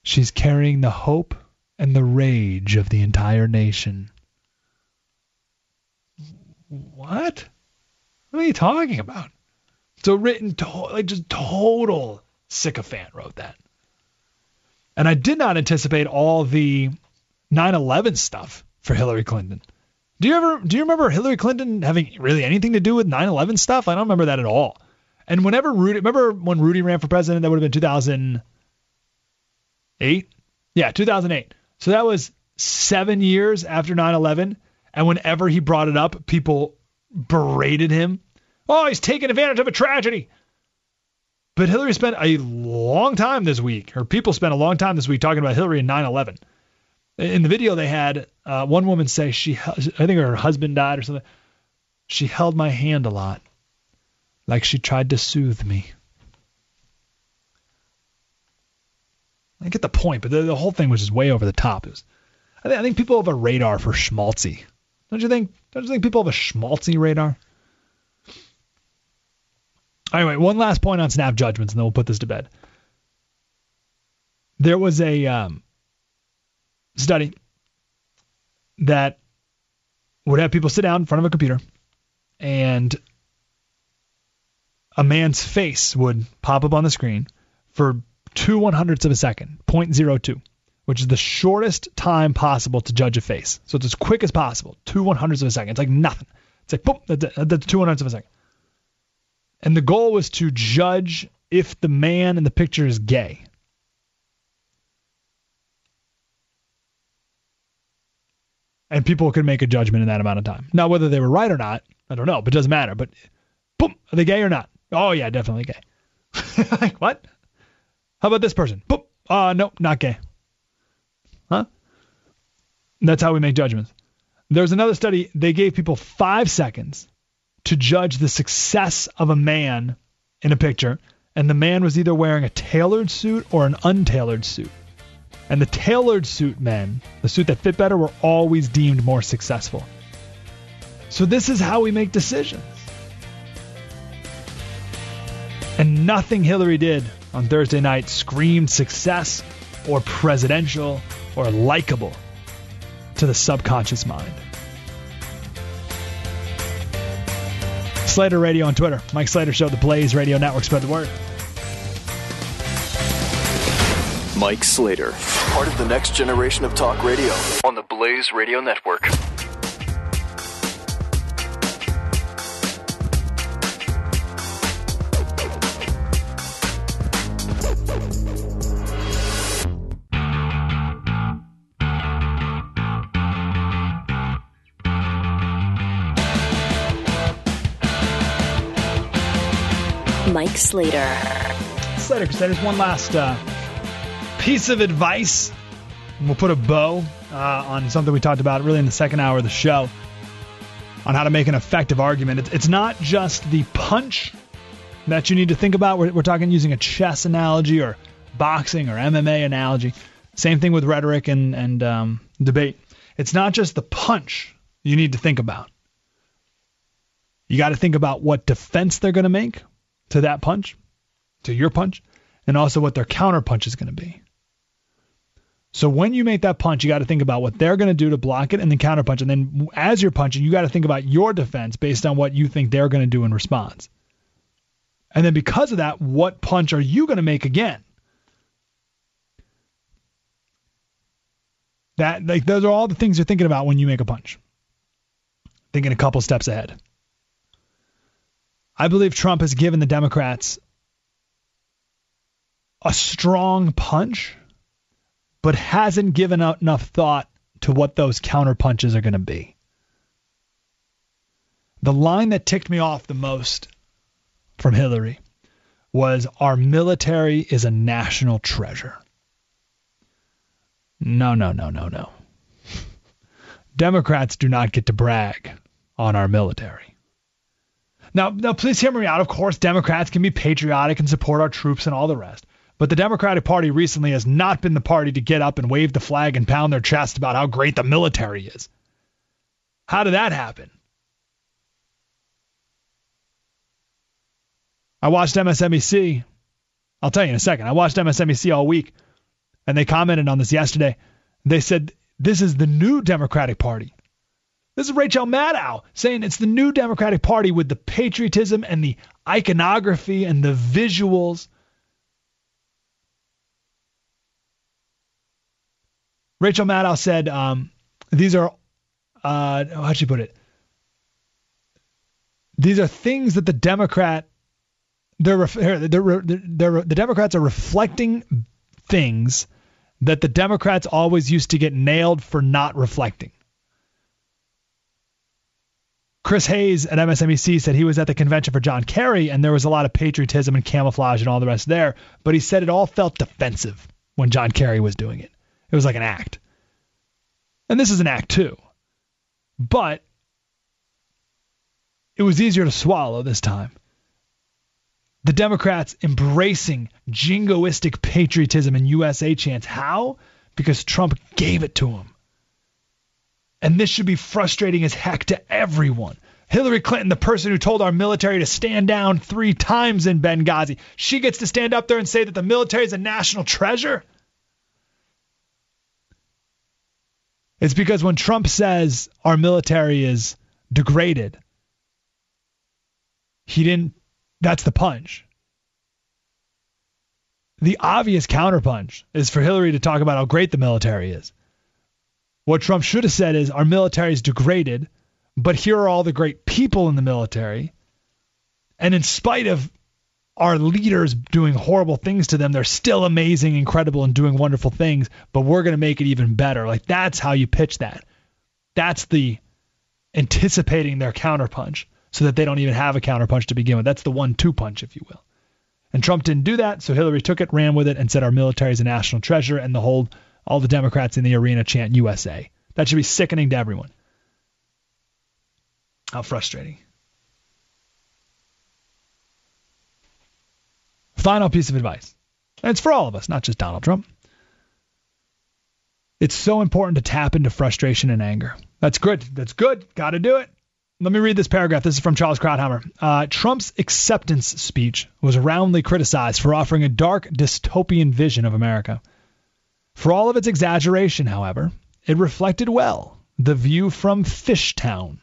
She's carrying the hope and the rage of the entire nation. What? What are you talking about? So written, to- like just total sycophant wrote that. And I did not anticipate all the 9/11 stuff for Hillary Clinton. Do you ever do you remember Hillary Clinton having really anything to do with 9/11 stuff? I don't remember that at all. And whenever Rudy, remember when Rudy ran for president, that would have been 2008. Yeah, 2008. So that was seven years after 9/11. And whenever he brought it up, people berated him. Oh, he's taking advantage of a tragedy. But Hillary spent a long time this week, or people spent a long time this week talking about Hillary and 9 11. In the video, they had uh, one woman say she, I think her husband died or something. She held my hand a lot, like she tried to soothe me. I get the point, but the, the whole thing was just way over the top. It was, I, th- I think people have a radar for schmaltzy. Don't you think? Don't you think people have a schmaltzy radar? Anyway, one last point on snap judgments, and then we'll put this to bed. There was a um, study that would have people sit down in front of a computer, and a man's face would pop up on the screen for two one hundredths of a second, 0.02, which is the shortest time possible to judge a face. So it's as quick as possible, two one hundredths of a second. It's like nothing. It's like boom, that's, that's two one hundredths of a second. And the goal was to judge if the man in the picture is gay. And people could make a judgment in that amount of time. Now, whether they were right or not, I don't know, but it doesn't matter. But boom, are they gay or not? Oh, yeah, definitely gay. <laughs> like, what? How about this person? Boom, uh, no, not gay. Huh? That's how we make judgments. There's another study, they gave people five seconds to judge the success of a man in a picture, and the man was either wearing a tailored suit or an untailored suit. And the tailored suit men, the suit that fit better, were always deemed more successful. So this is how we make decisions. And nothing Hillary did on Thursday night screamed success or presidential or likable to the subconscious mind. Slater Radio on Twitter. Mike Slater Show, the Blaze Radio Network. Spread the word. Mike Slater, part of the next generation of talk radio on the Blaze Radio Network. Slater. Slater Crusaders, one last uh, piece of advice. We'll put a bow uh, on something we talked about really in the second hour of the show on how to make an effective argument. It's not just the punch that you need to think about. We're, we're talking using a chess analogy or boxing or MMA analogy. Same thing with rhetoric and, and um, debate. It's not just the punch you need to think about. You got to think about what defense they're going to make to that punch, to your punch, and also what their counter punch is going to be. So when you make that punch, you got to think about what they're going to do to block it and then counter punch. And then as you're punching, you got to think about your defense based on what you think they're going to do in response. And then because of that, what punch are you going to make again? That like those are all the things you're thinking about when you make a punch. Thinking a couple steps ahead. I believe Trump has given the Democrats a strong punch, but hasn't given out enough thought to what those counter punches are going to be. The line that ticked me off the most from Hillary was Our military is a national treasure. No, no, no, no, no. <laughs> Democrats do not get to brag on our military. Now, now, please hear me out. Of course, Democrats can be patriotic and support our troops and all the rest. But the Democratic Party recently has not been the party to get up and wave the flag and pound their chest about how great the military is. How did that happen? I watched MSNBC. I'll tell you in a second. I watched MSNBC all week, and they commented on this yesterday. They said this is the new Democratic Party. This is Rachel Maddow saying it's the new Democratic Party with the patriotism and the iconography and the visuals. Rachel Maddow said um, these are, uh, how'd she put it? These are things that the Democrat they're, they're, they're, the Democrats are reflecting things that the Democrats always used to get nailed for not reflecting. Chris Hayes at MSNBC said he was at the convention for John Kerry and there was a lot of patriotism and camouflage and all the rest there, but he said it all felt defensive when John Kerry was doing it. It was like an act. And this is an act too. But it was easier to swallow this time the Democrats embracing jingoistic patriotism and USA chants. How? Because Trump gave it to them. And this should be frustrating as heck to everyone. Hillary Clinton, the person who told our military to stand down three times in Benghazi, she gets to stand up there and say that the military is a national treasure? It's because when Trump says our military is degraded, he didn't that's the punch. The obvious counterpunch is for Hillary to talk about how great the military is. What Trump should have said is our military is degraded, but here are all the great people in the military. And in spite of our leaders doing horrible things to them, they're still amazing, incredible, and doing wonderful things, but we're going to make it even better. Like that's how you pitch that. That's the anticipating their counterpunch so that they don't even have a counterpunch to begin with. That's the one-two punch, if you will. And Trump didn't do that, so Hillary took it, ran with it, and said our military is a national treasure, and the whole all the Democrats in the arena chant USA. That should be sickening to everyone. How frustrating. Final piece of advice. And it's for all of us, not just Donald Trump. It's so important to tap into frustration and anger. That's good. That's good. Got to do it. Let me read this paragraph. This is from Charles Krauthammer. Uh, Trump's acceptance speech was roundly criticized for offering a dark, dystopian vision of America. For all of its exaggeration, however, it reflected well the view from Fishtown,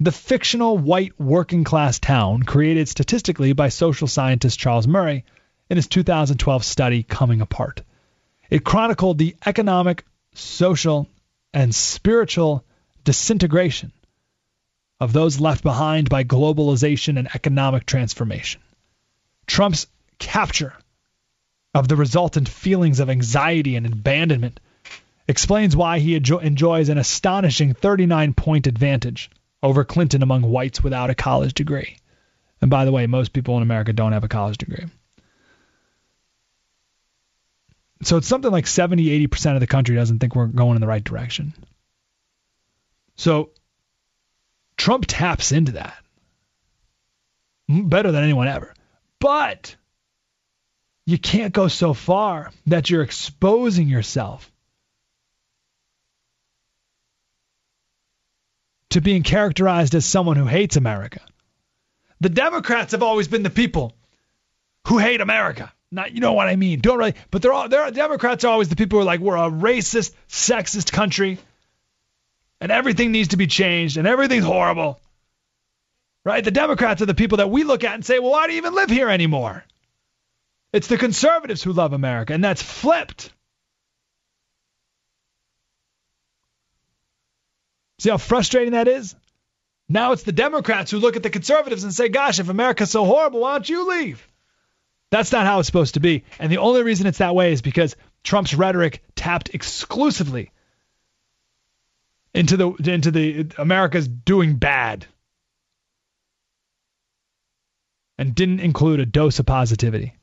the fictional white working class town created statistically by social scientist Charles Murray in his 2012 study Coming Apart. It chronicled the economic, social, and spiritual disintegration of those left behind by globalization and economic transformation. Trump's capture of the resultant feelings of anxiety and abandonment explains why he enjoys an astonishing 39 point advantage over Clinton among whites without a college degree. And by the way, most people in America don't have a college degree. So it's something like 70, 80% of the country doesn't think we're going in the right direction. So Trump taps into that better than anyone ever. But you can't go so far that you're exposing yourself to being characterized as someone who hates America. The Democrats have always been the people who hate America. Not, you know what I mean? Don't really, but they're all, they're Democrats are always the people who are like, we're a racist, sexist country, and everything needs to be changed, and everything's horrible. Right? The Democrats are the people that we look at and say, well, why do you even live here anymore? It's the conservatives who love America, and that's flipped. See how frustrating that is? Now it's the Democrats who look at the conservatives and say, gosh, if America's so horrible, why don't you leave? That's not how it's supposed to be. And the only reason it's that way is because Trump's rhetoric tapped exclusively into the into the America's doing bad and didn't include a dose of positivity.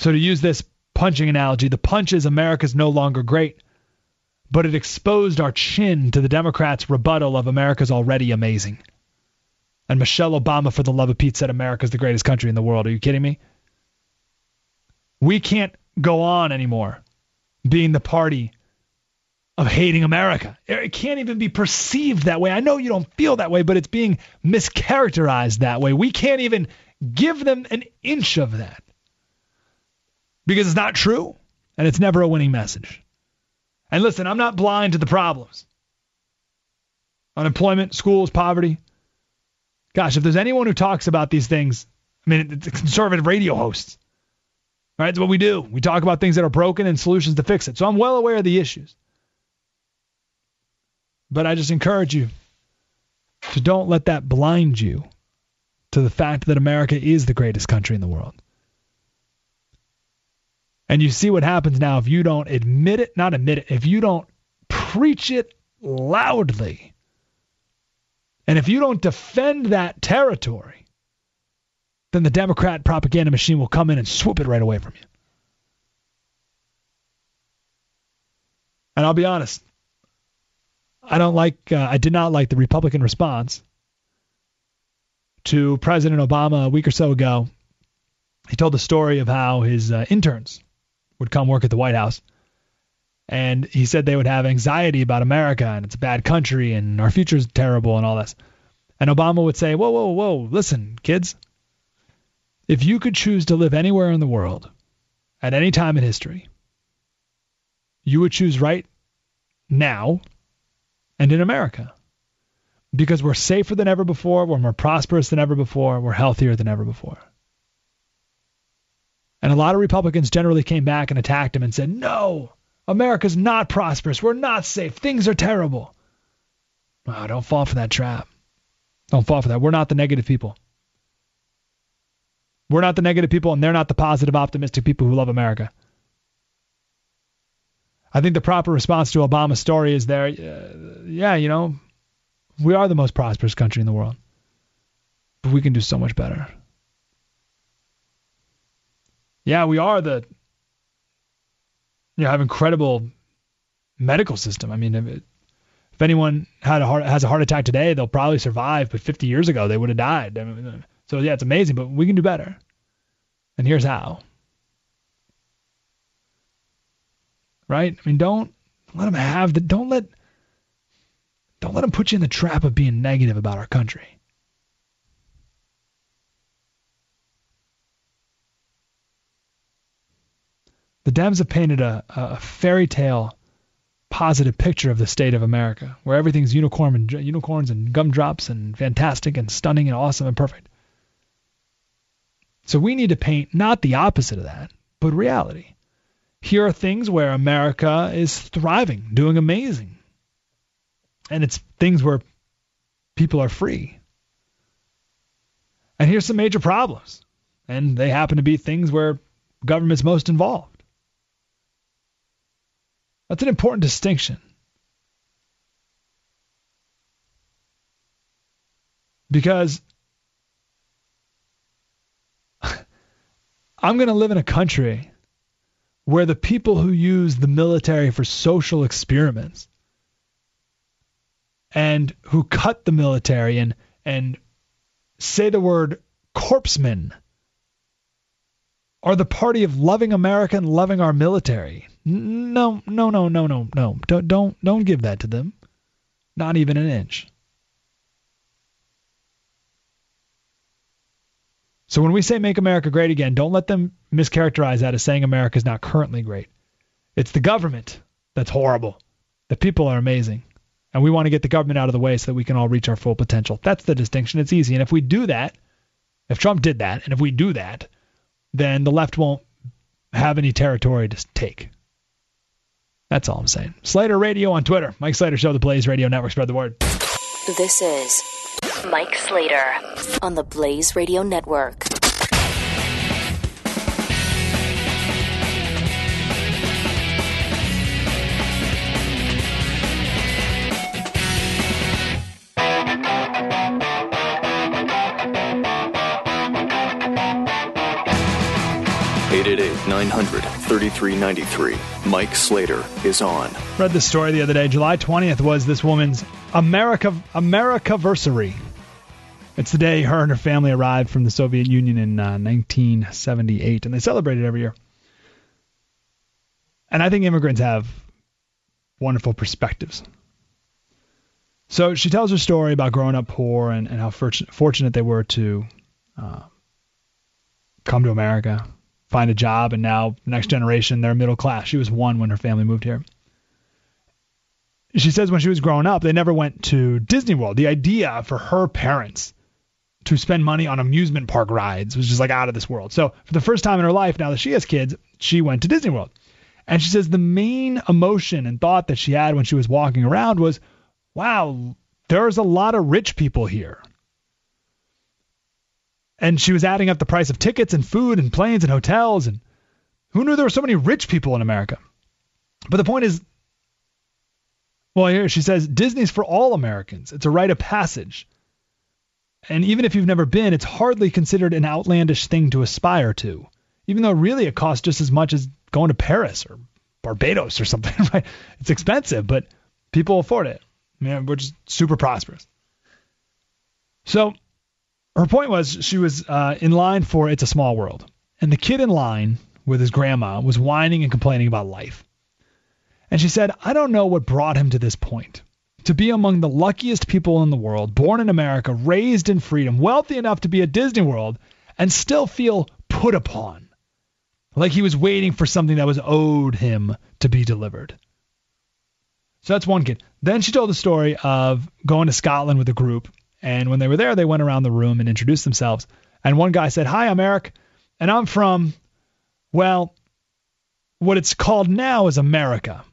So to use this punching analogy, the punch is America's no longer great but it exposed our chin to the Democrats' rebuttal of America's already amazing. And Michelle Obama, for the love of Pete, said America's the greatest country in the world. Are you kidding me? We can't go on anymore being the party of hating America. It can't even be perceived that way. I know you don't feel that way, but it's being mischaracterized that way. We can't even give them an inch of that because it's not true and it's never a winning message. And listen, I'm not blind to the problems unemployment, schools, poverty. Gosh, if there's anyone who talks about these things, I mean, it's conservative radio hosts. Right? It's what we do. We talk about things that are broken and solutions to fix it. So I'm well aware of the issues. But I just encourage you to don't let that blind you to the fact that America is the greatest country in the world. And you see what happens now if you don't admit it, not admit it, if you don't preach it loudly. And if you don't defend that territory, then the Democrat propaganda machine will come in and swoop it right away from you. And I'll be honest, I don't like, uh, I did not like the Republican response to President Obama a week or so ago. He told the story of how his uh, interns would come work at the White House. And he said they would have anxiety about America and it's a bad country and our future is terrible and all this. And Obama would say, Whoa, whoa, whoa, listen, kids. If you could choose to live anywhere in the world at any time in history, you would choose right now and in America. Because we're safer than ever before, we're more prosperous than ever before, we're healthier than ever before. And a lot of Republicans generally came back and attacked him and said, no, America's not prosperous. We're not safe. Things are terrible. Oh, don't fall for that trap. Don't fall for that. We're not the negative people. We're not the negative people, and they're not the positive, optimistic people who love America. I think the proper response to Obama's story is there, uh, yeah, you know, we are the most prosperous country in the world, but we can do so much better yeah, we are the you know have incredible medical system. I mean, if, it, if anyone had a heart has a heart attack today, they'll probably survive, but 50 years ago they would have died. I mean, so yeah, it's amazing, but we can do better. And here's how. Right? I mean, don't let them have the don't let don't let them put you in the trap of being negative about our country. The Dems have painted a, a fairy tale positive picture of the state of America, where everything's unicorn and unicorns and gumdrops and fantastic and stunning and awesome and perfect. So we need to paint not the opposite of that, but reality. Here are things where America is thriving, doing amazing. And it's things where people are free. And here's some major problems. And they happen to be things where government's most involved. That's an important distinction. Because I'm going to live in a country where the people who use the military for social experiments and who cut the military and and say the word corpsman are the party of loving America and loving our military. No, no, no, no, no, no. Don't don't don't give that to them. Not even an inch. So when we say make America great again, don't let them mischaracterize that as saying America is not currently great. It's the government that's horrible. The people are amazing. And we want to get the government out of the way so that we can all reach our full potential. That's the distinction. It's easy. And if we do that, if Trump did that, and if we do that, then the left won't have any territory to take. That's all I'm saying. Slater Radio on Twitter. Mike Slater Show, the Blaze Radio Network. Spread the word. This is Mike Slater on the Blaze Radio Network. Eight eight eight nine hundred thirty three ninety three. Mike Slater is on. Read the story the other day. July 20th was this woman's America Americaversary. It's the day her and her family arrived from the Soviet Union in uh, 1978, and they celebrate it every year. And I think immigrants have wonderful perspectives. So she tells her story about growing up poor and, and how fortunate, fortunate they were to uh, come to America, find a job, and now next generation they're middle class. She was one when her family moved here. She says when she was growing up, they never went to Disney World. The idea for her parents to spend money on amusement park rides was just like out of this world. So for the first time in her life, now that she has kids, she went to Disney World. And she says the main emotion and thought that she had when she was walking around was, wow, there's a lot of rich people here. And she was adding up the price of tickets and food and planes and hotels and who knew there were so many rich people in America? But the point is, well, here she says Disney's for all Americans. It's a rite of passage. And even if you've never been, it's hardly considered an outlandish thing to aspire to, even though really it costs just as much as going to Paris or Barbados or something, <laughs> right? It's expensive, but people afford it. I mean, we're just super prosperous. So her point was she was uh, in line for It's a Small World. And the kid in line with his grandma was whining and complaining about life. And she said, I don't know what brought him to this point. To be among the luckiest people in the world, born in America, raised in freedom, wealthy enough to be at Disney World, and still feel put upon. Like he was waiting for something that was owed him to be delivered. So that's one kid. Then she told the story of going to Scotland with a group. And when they were there, they went around the room and introduced themselves. And one guy said, Hi, I'm Eric. And I'm from, well, what it's called now is America.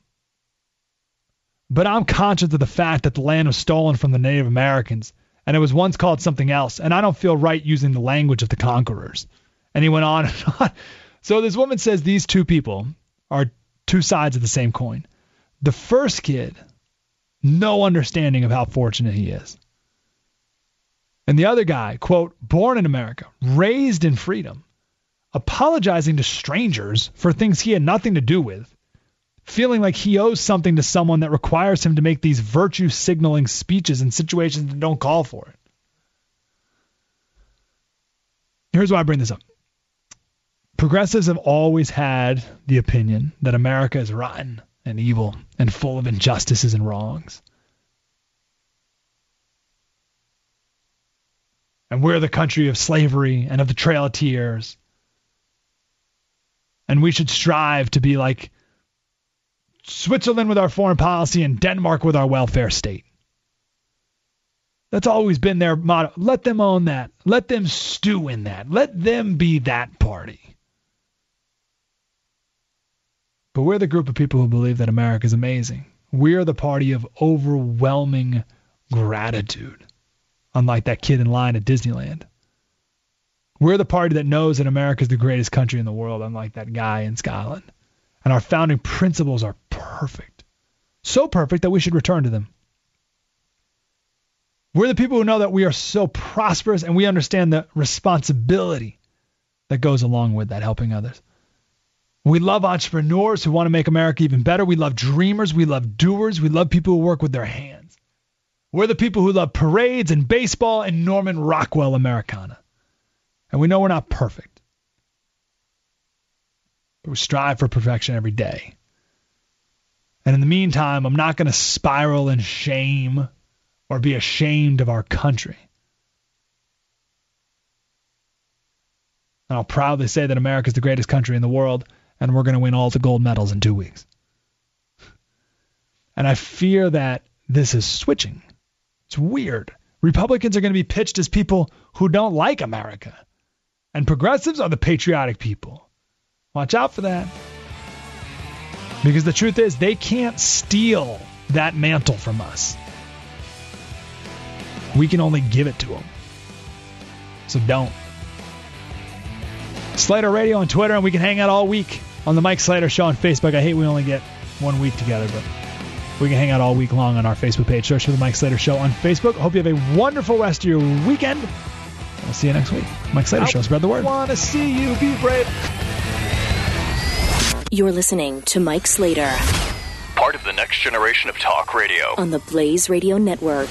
But I'm conscious of the fact that the land was stolen from the Native Americans, and it was once called something else, and I don't feel right using the language of the conquerors. And he went on and <laughs> on. So this woman says these two people are two sides of the same coin. The first kid, no understanding of how fortunate he is. And the other guy, quote, born in America, raised in freedom, apologizing to strangers for things he had nothing to do with, feeling like he owes something to someone that requires him to make these virtue signaling speeches in situations that don't call for it. Here's why I bring this up. Progressives have always had the opinion that America is rotten and evil and full of injustices and wrongs. And we're the country of slavery and of the Trail of Tears. And we should strive to be like Switzerland with our foreign policy and Denmark with our welfare state. That's always been their motto. Let them own that. Let them stew in that. Let them be that party. But we're the group of people who believe that America is amazing. We're the party of overwhelming gratitude, unlike that kid in line at Disneyland. We're the party that knows that America is the greatest country in the world, unlike that guy in Scotland. And our founding principles are perfect. So perfect that we should return to them. We're the people who know that we are so prosperous and we understand the responsibility that goes along with that, helping others. We love entrepreneurs who want to make America even better. We love dreamers. We love doers. We love people who work with their hands. We're the people who love parades and baseball and Norman Rockwell Americana. And we know we're not perfect. But we strive for perfection every day. And in the meantime, I'm not going to spiral in shame or be ashamed of our country. And I'll proudly say that America is the greatest country in the world, and we're going to win all the gold medals in two weeks. And I fear that this is switching. It's weird. Republicans are going to be pitched as people who don't like America, and progressives are the patriotic people. Watch out for that. Because the truth is, they can't steal that mantle from us. We can only give it to them. So don't. Slater Radio on Twitter, and we can hang out all week on the Mike Slater Show on Facebook. I hate we only get one week together, but we can hang out all week long on our Facebook page. Search for the Mike Slater Show on Facebook. Hope you have a wonderful rest of your weekend. We'll see you next week. Mike Slater I Show. Spread the word. Want to see you be brave. You're listening to Mike Slater. Part of the next generation of talk radio. On the Blaze Radio Network.